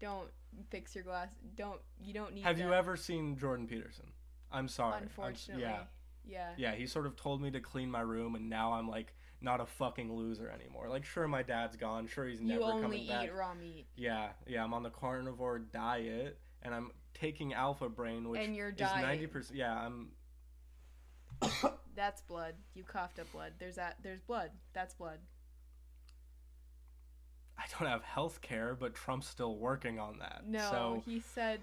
Don't fix your glass. Don't. You don't need. Have you ever seen Jordan Peterson? I'm sorry. I'm Unfortunately. yeah. Yeah. Yeah, he sort of told me to clean my room, and now I'm like not a fucking loser anymore. Like, sure, my dad's gone. Sure, he's never coming back. You only eat back. raw meat, Yeah, yeah, I'm on the carnivore diet, and I'm taking Alpha Brain, which and your is ninety percent. Yeah, I'm. That's blood. You coughed up blood. There's that. There's blood. That's blood. I don't have health care, but Trump's still working on that. No, so, he said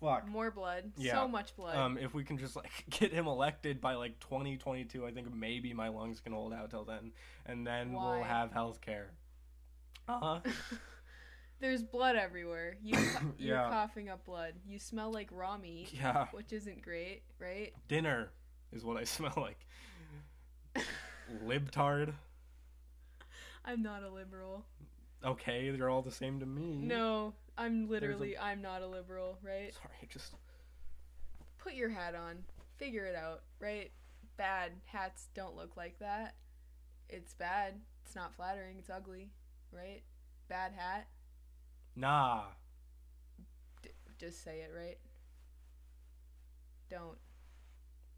fuck. more blood. Yeah. So much blood. Um, if we can just like get him elected by like 2022, I think maybe my lungs can hold out till then, and then Why? we'll have health care. Uh huh. There's blood everywhere. You you're Yeah. coughing up blood. You smell like raw meat, Yeah. which isn't great, right? Dinner is what I smell like. Libtard. I'm not a liberal. Okay, they're all the same to me. No, I'm literally I'm not a liberal, right? Sorry, just Put your hat on. Figure it out, right? Bad hats don't look like that. It's bad. It's not flattering. It's ugly, right? Bad hat. nah. D- just say it, right? Don't.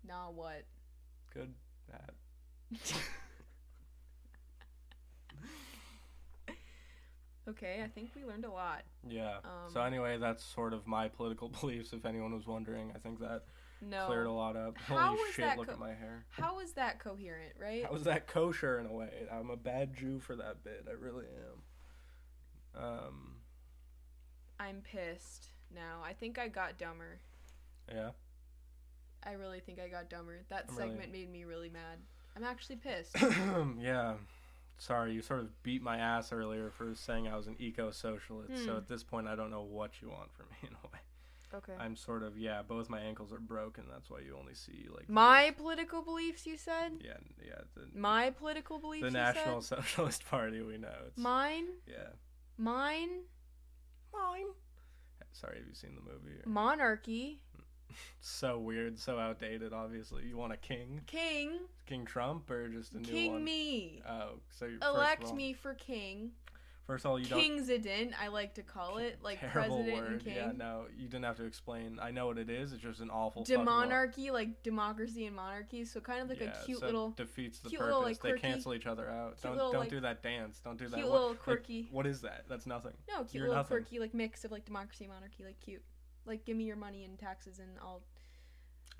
Nah, what? Good. Bad. okay, I think we learned a lot. Yeah. Um, so anyway, that's sort of my political beliefs. If anyone was wondering, I think that No. cleared a lot up. How Holy shit! that Look co- at my hair. How is that coherent, right? How is that kosher in a way? I'm a bad Jew for that bit. I really am. Um. I'm pissed now. I think I got dumber. Yeah. I really think I got dumber. That I'm really- segment made me really mad. I'm actually pissed. yeah. Sorry, you sort of beat my ass earlier for saying I was an eco socialist. So Hmm. at this point, I don't know what you want from me in a way. Okay. I'm sort of yeah. Both my ankles are broken. That's why you only see like My political beliefs, you said? yeah yeah the, My political beliefs, the National said? Socialist Party. We know it's Mine? yeah Mine? mine. Sorry, have you seen the movie? Or- Monarchy. So weird, so outdated. Obviously, you want a king, King. King Trump, or just a new King one? me. Oh, so you Elect me for king. First of all, you don't Kingsident, I like to call it. Like terrible president word. and king. Yeah, no, you didn't have to explain. I know what it is. It's just an awful fucking word. Demonarchy, like democracy and monarchy. So kind of like yeah, a cute so little, defeats the cute purpose. little, like, they quirky- cancel each other out. Don't little, don't like- do that dance. Don't do that. cute What- little like, quirky. what is that? That's nothing. no, cute you're little nothing. quirky, like mix of like democracy and monarchy, like cute. Like give me your money and taxes, and I'll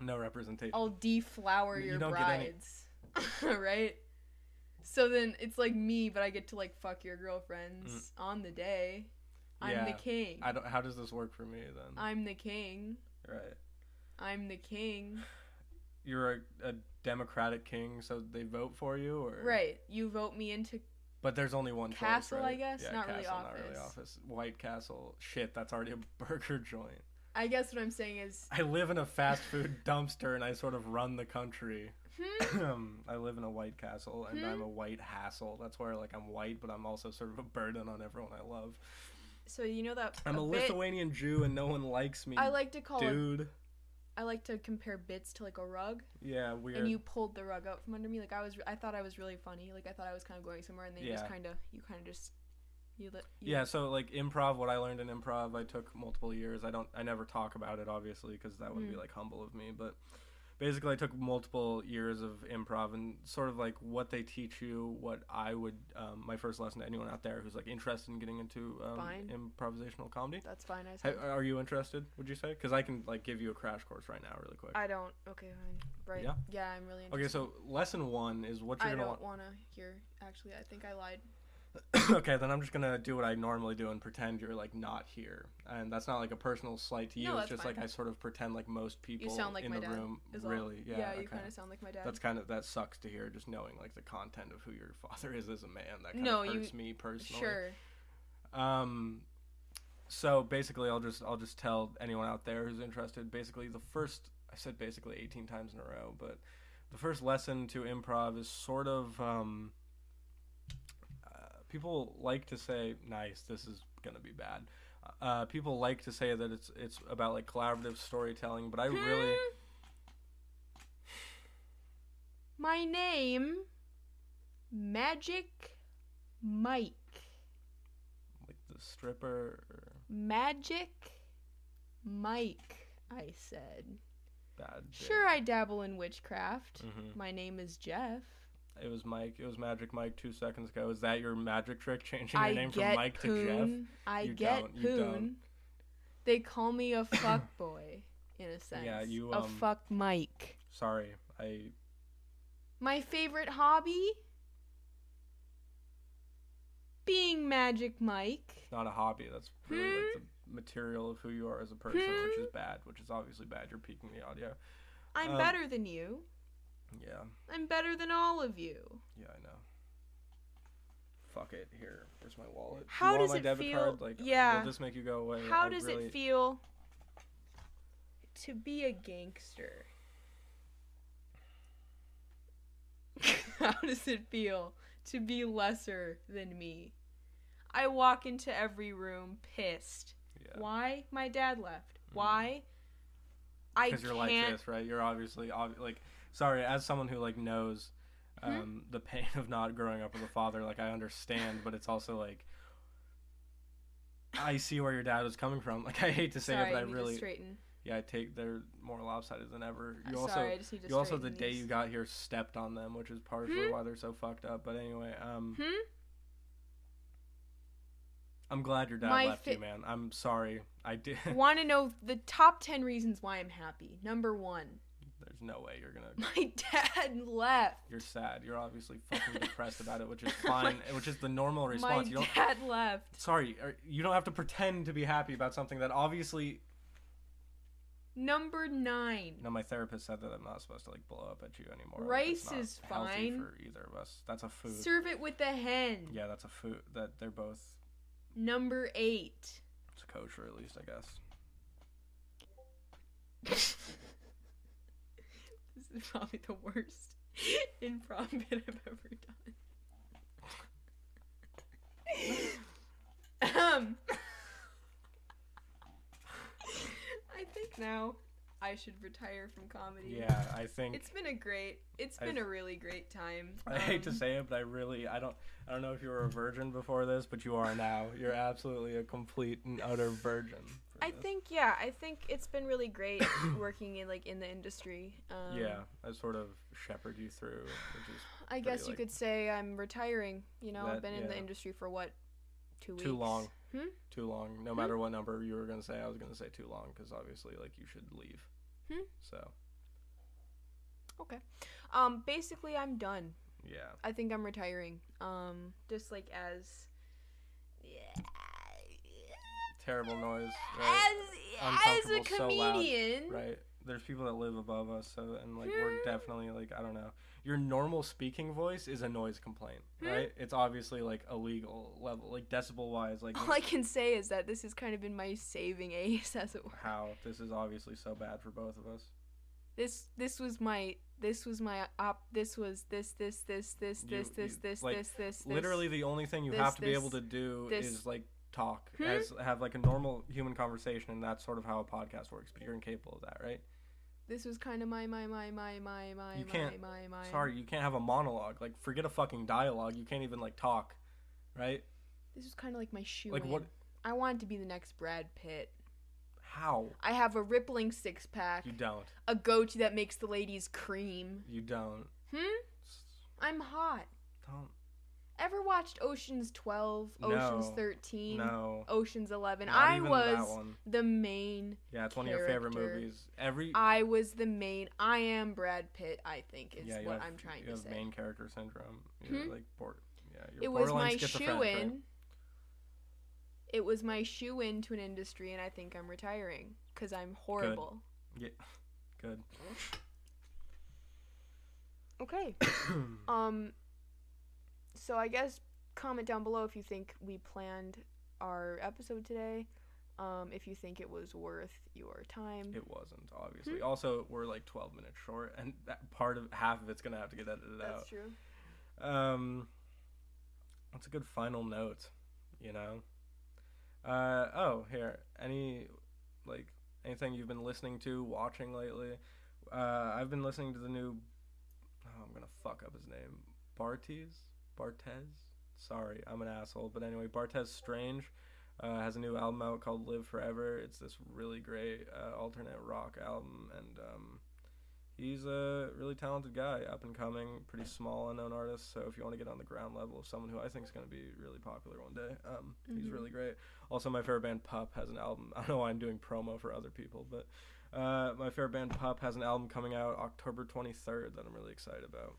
No representation. I'll deflower You your don't get any- brides. right? So then it's like me, but I get to like fuck your girlfriends mm. on the day. I'm the king. I don't. How does this work for me then? I'm the king. right. I'm the king. You're a, a democratic king, so they vote for you, or Right. You vote me into But there's only one choice, Castle, I guess? Yeah, Not really castle, Not really office. office. White Castle. Shit, that's already a burger joint. I guess what I'm saying is I live in a fast food dumpster, and I sort of run the country. hmm, I live in a White Castle, and Hmm? I'm a white hassle. That's where like I'm white, but I'm also sort of a burden on everyone I love. so you know that I'm a, bit- Lithuanian Jew, and no one likes me. I like to call it dude. I like to compare bits to like a rug Yeah, weird. and you pulled the rug out from under me like I was I thought I was really funny like I thought I was kind of going somewhere and then you just kind of you kind of just you let you, Yeah, so like improv, what I learned in improv, I took multiple years. I don't, I never talk about it, obviously, because that would be Mm. like humble of me. But basically, I took multiple years of improv and sort of like what they teach you. What I would, um, my first lesson to anyone out there who's like interested in getting into um, Fine. improvisational comedy. that's fine I Ha- said are you interested? Would you say? Because I can like give you a crash course right now, really quick. I don't okay fine right Yeah? yeah I'm really Okay, so lesson one is what you're I gonna don't want. want to hear actually I think I lied okay, then I'm just gonna do what I normally do and pretend you're like not here, and that's not like a personal slight to you. No, it's just like. I sort of pretend like most people you sound like in my the dad room. Really, yeah. you okay. kind of sound like my dad That's kind of that sucks to hear. Just knowing like the content of who your father is as a man. That kind No, of you- hurts me personally. sure Um, so basically, I'll just I'll just tell anyone out there who's interested. Basically, the first I said basically 18 times in a row, but the first lesson to improv is sort of um, people like to say, "Nice, this is gonna be bad." Uh, people like to say that it's it's about like collaborative storytelling, but I really Hmm. my name Magic Mike like the stripper or Magic Mike, I said. bad. Sure, I dabble in witchcraft. hmm My name is Jeff. It was Mike. It was Magic Mike two seconds ago. Is that your magic trick? Changing your I name from Mike to Jeff? poon. I You get don't, you poon. don't. They call me a fuck boy, in a sense. Yeah, you, a um, fuck Mike. Sorry, I My favorite hobby? Being Magic Mike. not a hobby. That's really Hmm? like the material of who you are as a person, which is bad. Which is obviously bad. You're peaking the audio. I'm Um, better than you. Yeah, I'm better than all of you. yeah, I know. Fuck it. Here, where's my wallet? How you does my it debit feel- card? Like, yeah. will this make you go away? How I does really- it feel to be a gangster? How does it feel to be lesser than me? I walk into every room pissed. Yeah. Why? My dad left. Mhm. Why? I because you're like this, right? You're obviously ob- like sorry, as someone who like knows Hmm? um, the pain of not growing up with a father, like I understand, but it's also like I see where your dad was coming from. Like I hate to say Sorry, it, but I really straighten. yeah, I take they're more lopsided than ever. Uh, You also Sorry, I just need to you also the straighten day you got here stepped on them, which is partially Hmm? why they're so fucked up. But anyway, um, Hmm? I'm glad your dad My left you, man. I'm sorry. I did. Want to know the top 10 reasons why I'm happy? Number one, There's no way you're gonna. my dad left. You're sad. You're obviously fucking depressed about it, which is fine, which is the normal response. My You don't. dad left. Sorry, you don't have to pretend to be happy about something that obviously. Number nine. No, my therapist said that I'm not supposed to like blow up at you anymore. Rice is fine. for either of us. That's a food. Serve it with a hen. yeah, that's a food that they're both. Number eight. It's a kosher at least, I guess. Probably the worst improv bit I've ever done. um, I think now I should retire from comedy. Yeah, I think. It's been a great. It's been a really great time. I hate to Um, say it, but I really, I don't, I don't know if you were a virgin before this, but you are now. You're absolutely a complete and utter virgin. I think yeah, I think it's been really great working in like in the industry. Um, yeah, I sort of shepherd you through, which is I guess you like- could say I'm retiring. You know, I've That- been in the industry for what, two weeks. too long. Hmm? Too long. No matter what number you were gonna say, I was gonna say too long because obviously, like, you should leave. Hmm? So Okay. Um, basically, I'm done. Yeah. I think I'm retiring. Um, just like as. Terrible noise. Right. As, as a Uncomfortable, so loud, right. There's people that live above us, so and like Hmm. we're definitely like I don't know. Your normal speaking voice is a noise complaint, Hmm. right? It's obviously like a legal level, like decibel wise, like All I can say is that this has kind of been my saving ace, as it were. how this is obviously so bad for both of us. This this was my this was my op. This was this this this this this this this this this. Literally, the only thing you this, have to be able to do this. is like talk, Hmm? as have like a normal human conversation, and that's sort of how a podcast works. But you're incapable of that, right? This was kind of my my my my my my You can't- my my. Sorry, you can't have a monologue. Like, forget a fucking dialogue. You can't even like talk, right? This was kind of like my shoe. Like, what- I wanted to be the next Brad Pitt. How? I have a rippling six pack, You don't. a goatee that makes the ladies cream. You don't. Hmm. I'm hot. Don't. Ever watched Ocean's 12, No. Ocean's 13, No. Ocean's 11? I was the main. Yeah, it's one of your favorite movies. Every I was the main. I am Brad Pitt. I think is yeah, what have, I'm trying you to have say. main character syndrome. You're Hmm? like bored. Yeah, you're it was my shoe right? in. It was my shoe in to an industry, and I think I'm retiring because I'm horrible. Yeah. Good. Okay. um. So I guess comment down below if you think we planned our episode today. Um, if you think it was worth your time. It wasn't obviously. Hmm? Also, we're like 12 minutes short, and that part of half of it's gonna have to get edited That's out. That's true. Um, that's a good final note, you know. Uh oh, here. Any like anything you've been listening to, watching lately? Uh, I've been listening to the new. Oh, I'm gonna fuck up his name. Bartes, Bartez. Sorry, I'm an asshole. But anyway, Bartees Strange uh, has a new album out called Live Forever. It's this really great uh, alternate rock album, and um, he's a really talented guy, up and coming, pretty small unknown artist. So if you want to get on the ground level of someone who I think is going to be really popular one day, um, he's Mhm. really great. Also, my favorite band Pup has an album. I don't know why I'm doing promo for other people, but uh, my favorite band Pup has an album coming out October 23rd that I'm really excited about.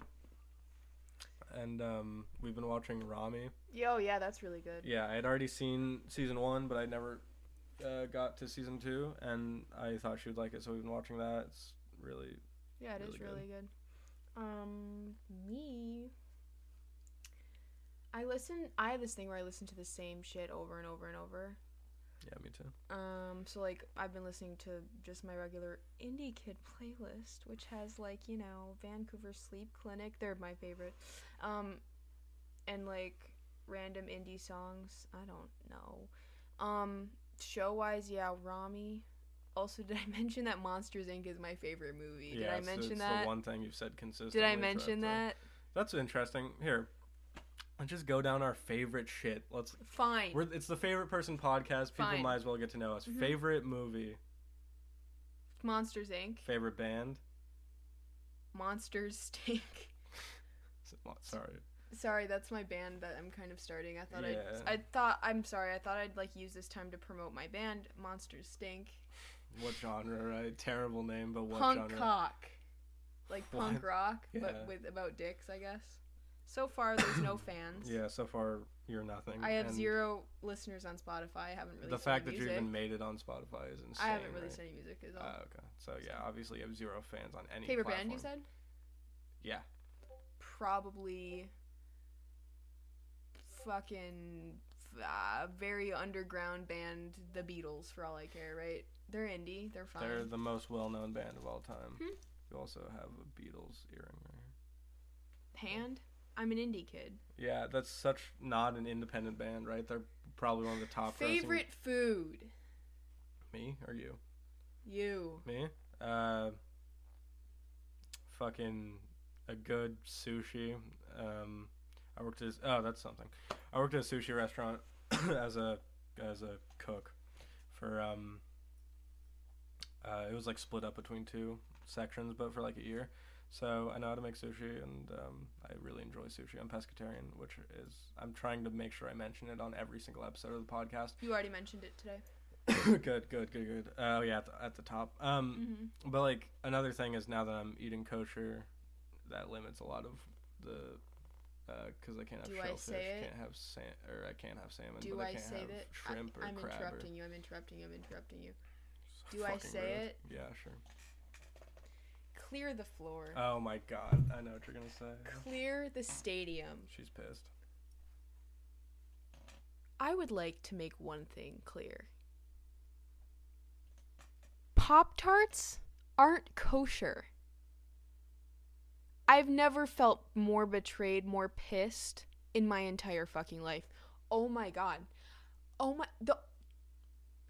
And um, we've been watching Ramy. Yo, yeah, that's really good. Yeah, I had already seen season one, but I never uh, got to season two, and I thought she would like it, so we've been watching that. It's really Yeah, it is Really good. really good. Um, me. I listen. I have this thing where I listen to the same shit over and over and over. Yeah, me too. Um, so like I've been listening to just my regular indie kid playlist, which has like you know Vancouver Sleep Clinic. They're my favorite. Um, and like random indie songs. I don't know. Um, show wise, yeah, Ramy. Also, did I mention that Monsters Inc. is my favorite movie? Did I mention it's that? the one thing you've said consistently. Did I mention that? That's interesting. Here, let's just go down our favorite shit. Let's. Fine. We're, it's the favorite person podcast. People Fine. might as well get to know us. Mhm. Favorite movie. Monsters Inc. Favorite band. Monsters Stink. Sorry. Sorry, that's my band that I'm kind of starting. I thought Yeah. I I thought I'm sorry. I thought I'd like use this time to promote my band, Monsters Stink. What genre? Right? Terrible name, but what punk genre? cock. Like punk What? rock, Yeah. but with about dicks, I guess. So far there's no fans. Yeah. So far, you're nothing. I have and zero listeners on Spotify. I haven't really The fact that you even made it on Spotify is insane. I haven't right? released any music is all. Oh, okay. So yeah, obviously you have zero fans on any Favorite platform. band you said? Yeah. Probably fucking uh, very underground band, The Beatles, for all I care, right? They're indie. They're fine. They're the most well-known band of all time. Hmm. You also have a Beatles earring right here. Hand? I'm an indie kid. Yeah, that's such not an independent band, right? They're probably one of the top grossing- Favorite food? Me or you? You. Me? Uh, fucking a good sushi. Um, I worked as oh that's something. I worked at a sushi restaurant as a as a cook for um. Uh, it was like split up between two sections, but for like a year. So I know how to make sushi, and um, I really enjoy sushi. I'm pescatarian, which is I'm trying to make sure I mention it on every single episode of the podcast. You already mentioned it today. good, good, good, good. Oh yeah, at the, at the top. Um, Mm-hmm. but like another thing is now that I'm eating kosher, that limits a lot of the because I can't have Do I shellfish, say can't have sam- or I can't have salmon, Do but I I say that? shrimp I, or am crab. interrupting or, you. I'm interrupting you. I'm interrupting you. Do I say rude. it? Yeah, sure. Clear the floor. Oh my god, I know what you're gonna say. Clear the stadium. She's pissed. I would like to make one thing clear. Pop Tarts aren't kosher. I've never felt more betrayed, more pissed in my entire fucking life. Oh my god. Oh my the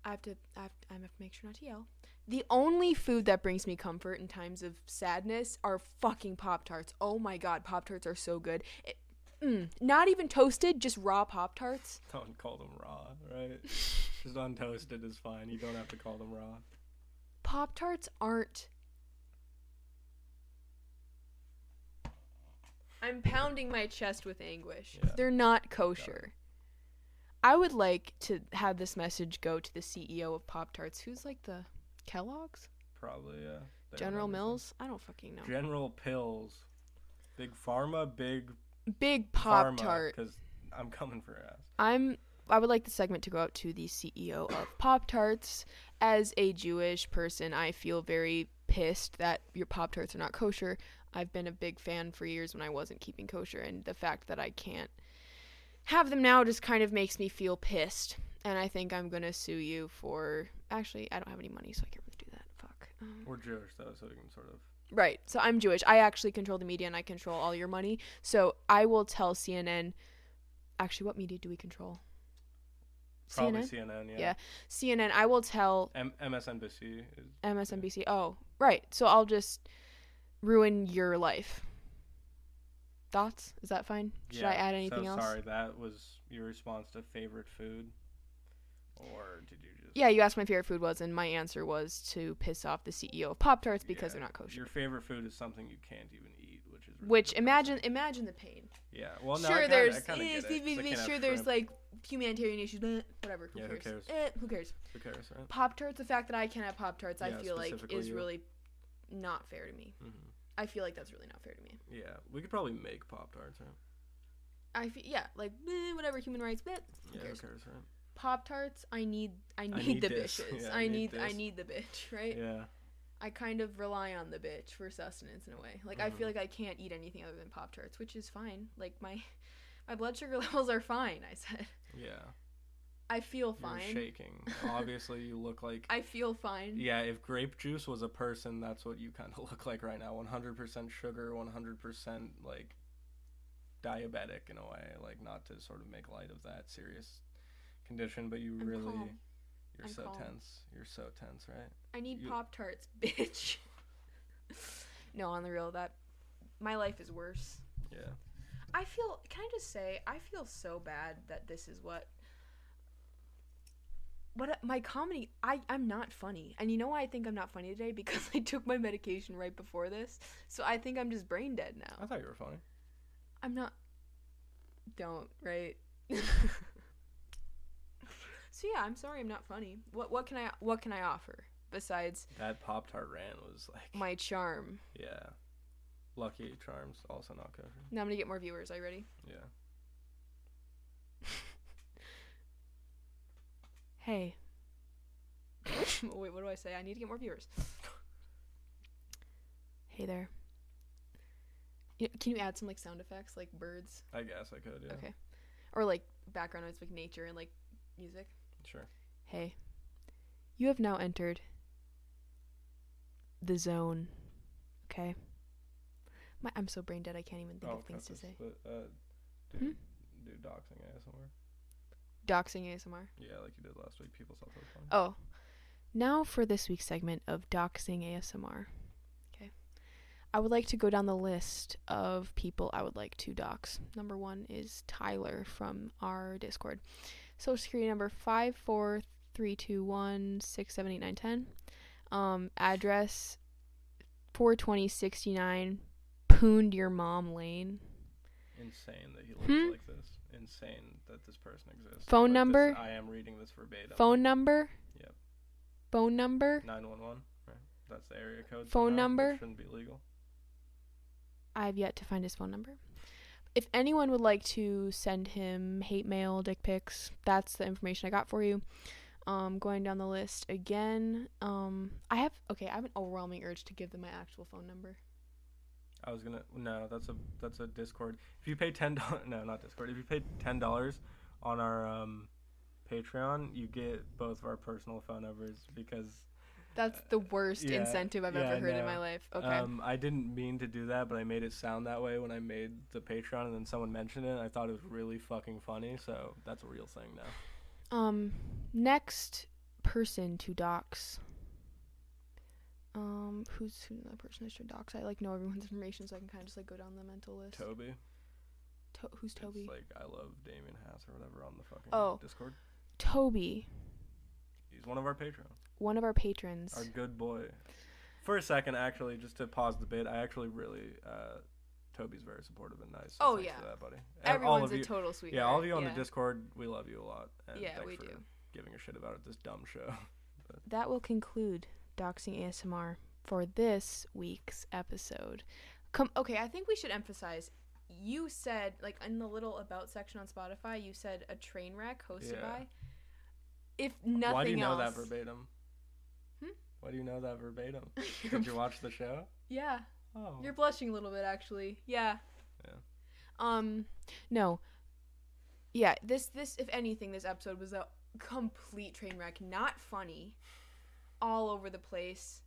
I have to I have, I have to make sure not to yell. The only food that brings me comfort in times of sadness are fucking Pop Tarts. Oh my god, Pop Tarts are so good. It, mm, not even toasted, just raw Pop Tarts. Don't call them raw, right? Just untoasted is fine. You don't have to call them raw. Pop Tarts aren't. I'm pounding my chest with anguish. Yeah. They're not kosher. I would like to have this message go to the CEO of Pop Tarts, who's like the Kellogg's, Probably, yeah. They General. Mills. I don't fucking know. General Pills. Big Pharma, big Big Pop Tart. Because I'm coming for your ass. I'm. I would like the segment to go out to the CEO of Pop Tarts. As a Jewish person, I feel very pissed that your Pop Tarts are not kosher. I've been a big fan for years when I wasn't keeping kosher, and the fact that I can't have them now just kind of makes me feel pissed. And I think I'm gonna sue you for. Actually, I don't have any money, so I can't really do that. Fuck. Um, We're Jewish though, so we can sort of. Right. So I'm Jewish. I actually control the media and I control all your money. So I will tell CNN. Actually, what media do we control? Probably CNN. CNN, yeah. Yeah. CNN. I will tell M- MSNBC is. MSNBC. Oh, right. So I'll just ruin your life. Thoughts? Is that fine? Should I add anything so else? Sorry, that was your response to favorite food, or did you just? Yeah, you asked my favorite food was, and my answer was to piss off the CEO of Pop Tarts because Yeah, they're not kosher. Your favorite food is something you can't even eat, which is. Really Which depressing. imagine imagine the pain. Yeah. Well, no, I sure, kinda, there's eh, get it, 'cause I can't sure there's shrimp. like humanitarian issues, bleh, whatever. Who Yeah, who cares? cares? Eh, who cares? Who cares, right? Pop Tarts. The fact that I can't have Pop Tarts, I feel like is you. really not fair to me. hmm I feel like that's really not fair to me. Yeah, we could probably make pop tarts, right? I feel yeah, like eh, whatever human rights, but who Yeah, cares? who cares, right? Pop Tarts. I need I need, need the this. bitches. Yeah, I I need need I need the bitch, right? Yeah. I kind of rely on the bitch for sustenance in a way. Like I feel Mhm. like I can't eat anything other than Pop Tarts, which is fine. Like my my blood sugar levels are fine. I said Yeah. I feel fine. You're shaking. Obviously, you look like. I feel fine. Yeah, if grape juice was a person, that's what you kind of look like right now. 100% sugar, 100% like diabetic in a way. Like, not to sort of make light of that serious condition, but you I'm really. calm. You're I'm so calm. tense. You're so tense, right? I need You- Pop Tarts, bitch. no, on the real, that my life is worse. Yeah. I feel. Can I just say, I feel so bad that this is what. What my comedy, I I'm not funny, and you know why I think I'm not funny today because I took my medication right before this, so I think I'm just brain dead now. I thought you were funny. I'm not. Don't right. so yeah, I'm sorry, I'm not funny. What what can I what can I offer besides That Pop Tart rant was like. my charm? Yeah. Lucky Charms, also not kosher. Now I'm gonna get more viewers. Are you ready? Yeah. Hey. Wait, what do I say? I need to get more viewers. Hey there. Can you add some like sound effects, like birds, I guess I could, yeah. Okay. or like background noise, like nature and like music? Sure. Hey, you have now entered the zone. Okay. My, I'm so brain dead. I can't even think oh, of things to say. But, uh, do, Hmm? do doxing ASMR. Doxing ASMR. Yeah, like you did last week. People thought that was funny. Oh, now for this week's segment of doxing ASMR. Okay. I would like to go down the list of people I would like to dox. Number one is Tyler from our Discord. Social security number five four three two one six seven eight nine ten. Um, address four twenty sixty nine Pooned Your Mom Lane. Insane that he looks Hmm? like this. Insane that this person exists. Phone Like, this- number? I am reading this verbatim. Phone number? Yep. Phone number? 911, right? That's the area code. Phone somehow, number? Shouldn't be legal. I've yet to find his phone number. If anyone would like to send him hate mail, dick pics, that's the information I got for you. Um, going down the list again. Um, I have okay. I have an overwhelming urge to give them my actual phone number. I was gonna no, that's a that's a Discord. If you pay ten dollars, no, not Discord. If you pay ten dollars on our um, Patreon, you get both of our personal phone numbers because That's the worst yeah, incentive I've yeah, ever heard in my life. Okay. um, I didn't mean to do that, but I made it sound that way when I made the Patreon, and then someone mentioned it. And I thought it was really fucking funny, so that's a real thing now. Um, next person to dox. Um, who's who that person is should dox? I like know everyone's information, so I can kind of just like go down the mental list. Toby, To- who's Toby? It's like I love Damien Haas or whatever on the fucking Oh. Discord. Toby, He's one of our patrons. One of our patrons. Our good boy. For a second, actually, just to pause the bit, I actually really, uh, Toby's very supportive and nice. so Oh, yeah. that, buddy. And Everyone's of a total sweetheart. yeah, all of you on yeah. the Discord, we love you a lot. And Yeah, we for do. Giving a shit about this dumb show. That will conclude doxing ASMR for this week's episode. Come, okay, I think we should emphasize. You said like in the little about section on Spotify, you said a train wreck hosted Yeah. by. If nothing else, Why do you know else, that verbatim? Why do you know that verbatim? Did you watch the show? yeah, Oh. you're blushing a little bit actually. Yeah. Yeah. Um, no. Yeah, this this if anything, this episode was a complete train wreck. Not funny, all over the place.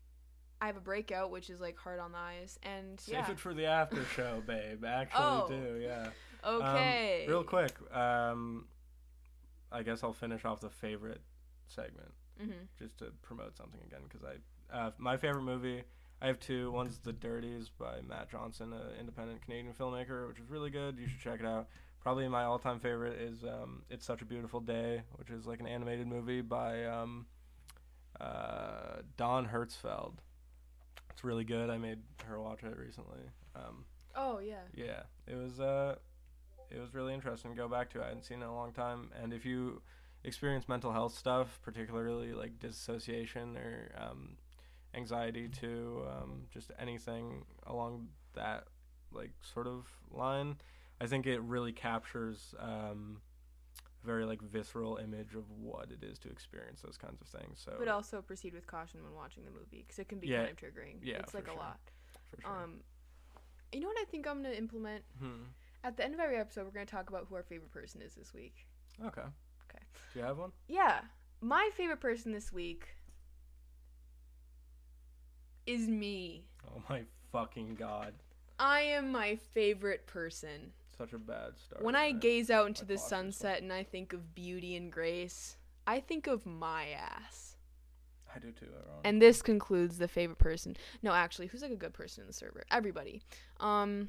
I have a breakout, which is like hard on the eyes, and yeah. Save it for the after show, babe. Actually, Oh. do yeah. Okay. Um, real quick, um, I guess I'll finish off the favorite segment hmm just to promote something again because I, uh, my favorite movie. I have two. One's The Dirties by Matt Johnson, an independent Canadian filmmaker, which is really good. You should check it out. Probably my all-time favorite is um, It's Such a Beautiful Day, which is like an animated movie by um, uh, Don Hertzfeldt. It's really good. I made her watch it recently. Um, Oh yeah. yeah, it was uh, it was really interesting to go back to. It. I hadn't seen it in a long time, and if you experience mental health stuff, particularly like dissociation or um, anxiety to um, just anything along that like sort of line, I think it really captures um, a very like visceral image of what it is to experience those kinds of things. So But also proceed with caution when watching the movie because it can be Yeah. kind of triggering. Yeah, it's like a sure. lot. for sure. Um, you know what I think I'm gonna implement hmm. at the end of every episode. We're gonna talk about who our favorite person is this week. Okay. Do you have one? Yeah, my favorite person this week is me. Oh my fucking god! I am my favorite person. Such a bad start. When I gaze out into I the sunset and I think of beauty and grace, I think of my ass. I do too. And this concludes the favorite person. No, actually, who's like a good person in the server? Everybody. Um,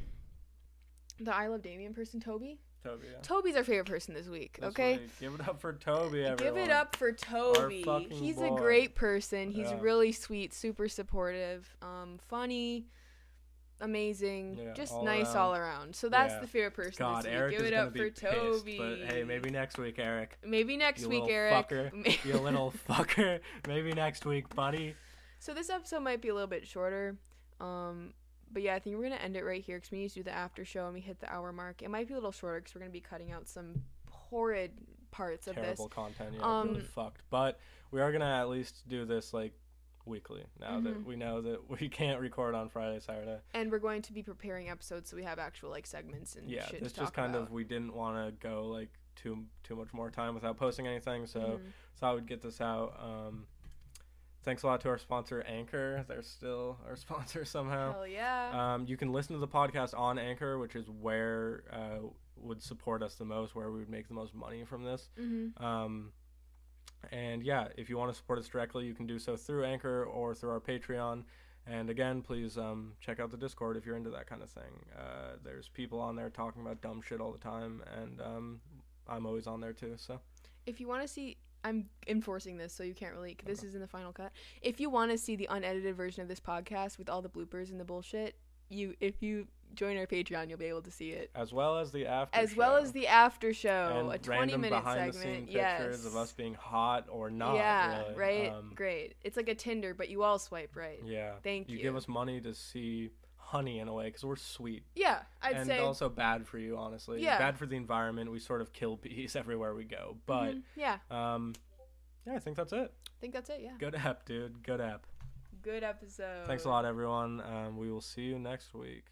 the I love Damien person, Toby. Toby. Yeah. Toby's our favorite person this week. That's okay. right. Give it up for Toby. Everyone. Give it up for Toby. He's a great person. He's Yeah. really sweet, super supportive, um, funny, amazing, Yeah, just all nice around. all around. So that's the favorite person God, this week. Eric Give is it up for pissed, Toby. But hey, maybe next week, Eric. maybe next you week, little Eric. fucker. You little fucker. Maybe next week, buddy. So this episode might be a little bit shorter. Um, but yeah, I think we're gonna end it right here because we need to do the after show and we hit the hour mark. It might be a little shorter because we're gonna be cutting out some horrid parts of this. Terrible content. Yeah, Um, really fucked. But we are gonna at least do this like weekly now that Mhm. we know that we can't record on Friday, Saturday. And we're going to be preparing episodes so we have actual like segments and Yeah, shit to just kind about. of we didn't want to go like too too much more time without posting anything, so Mhm. thought we'd get this out. Um, thanks a lot to our sponsor Anchor. They're still our sponsor somehow. Hell yeah. Um, you can listen to the podcast on Anchor, which is where uh, would support us the most, where we would make the most money from this. mm-hmm. Um, and yeah, if you want to support us directly, you can do so through Anchor or through our Patreon. And again, please um, check out the Discord if you're into that kind of thing. Uh, there's people on there talking about dumb shit all the time, and um, I'm always on there too. So If you want to see, I'm enforcing this, so you can't really. This is in the final cut. If you want to see the unedited version of this podcast with all the bloopers and the bullshit, you if you join our Patreon, you'll be able to see it. as well as the after As well as the after show, and a 20 random minute behind the segment. yes. pictures of us being hot or not. yeah, really. right? Um, Great. It's like a Tinder, but you all swipe right. yeah. Thank you. you. give us money to see honey in a way because we're sweet Yeah, I'd and say. also bad for you, honestly. Yeah. Bad for the environment. We sort of kill bees everywhere we go. But Mhm, yeah, um, yeah, I think that's it. I think that's it. Yeah. Good app, dude. Good app. Good episode. Thanks a lot, everyone. Um, we will see you next week.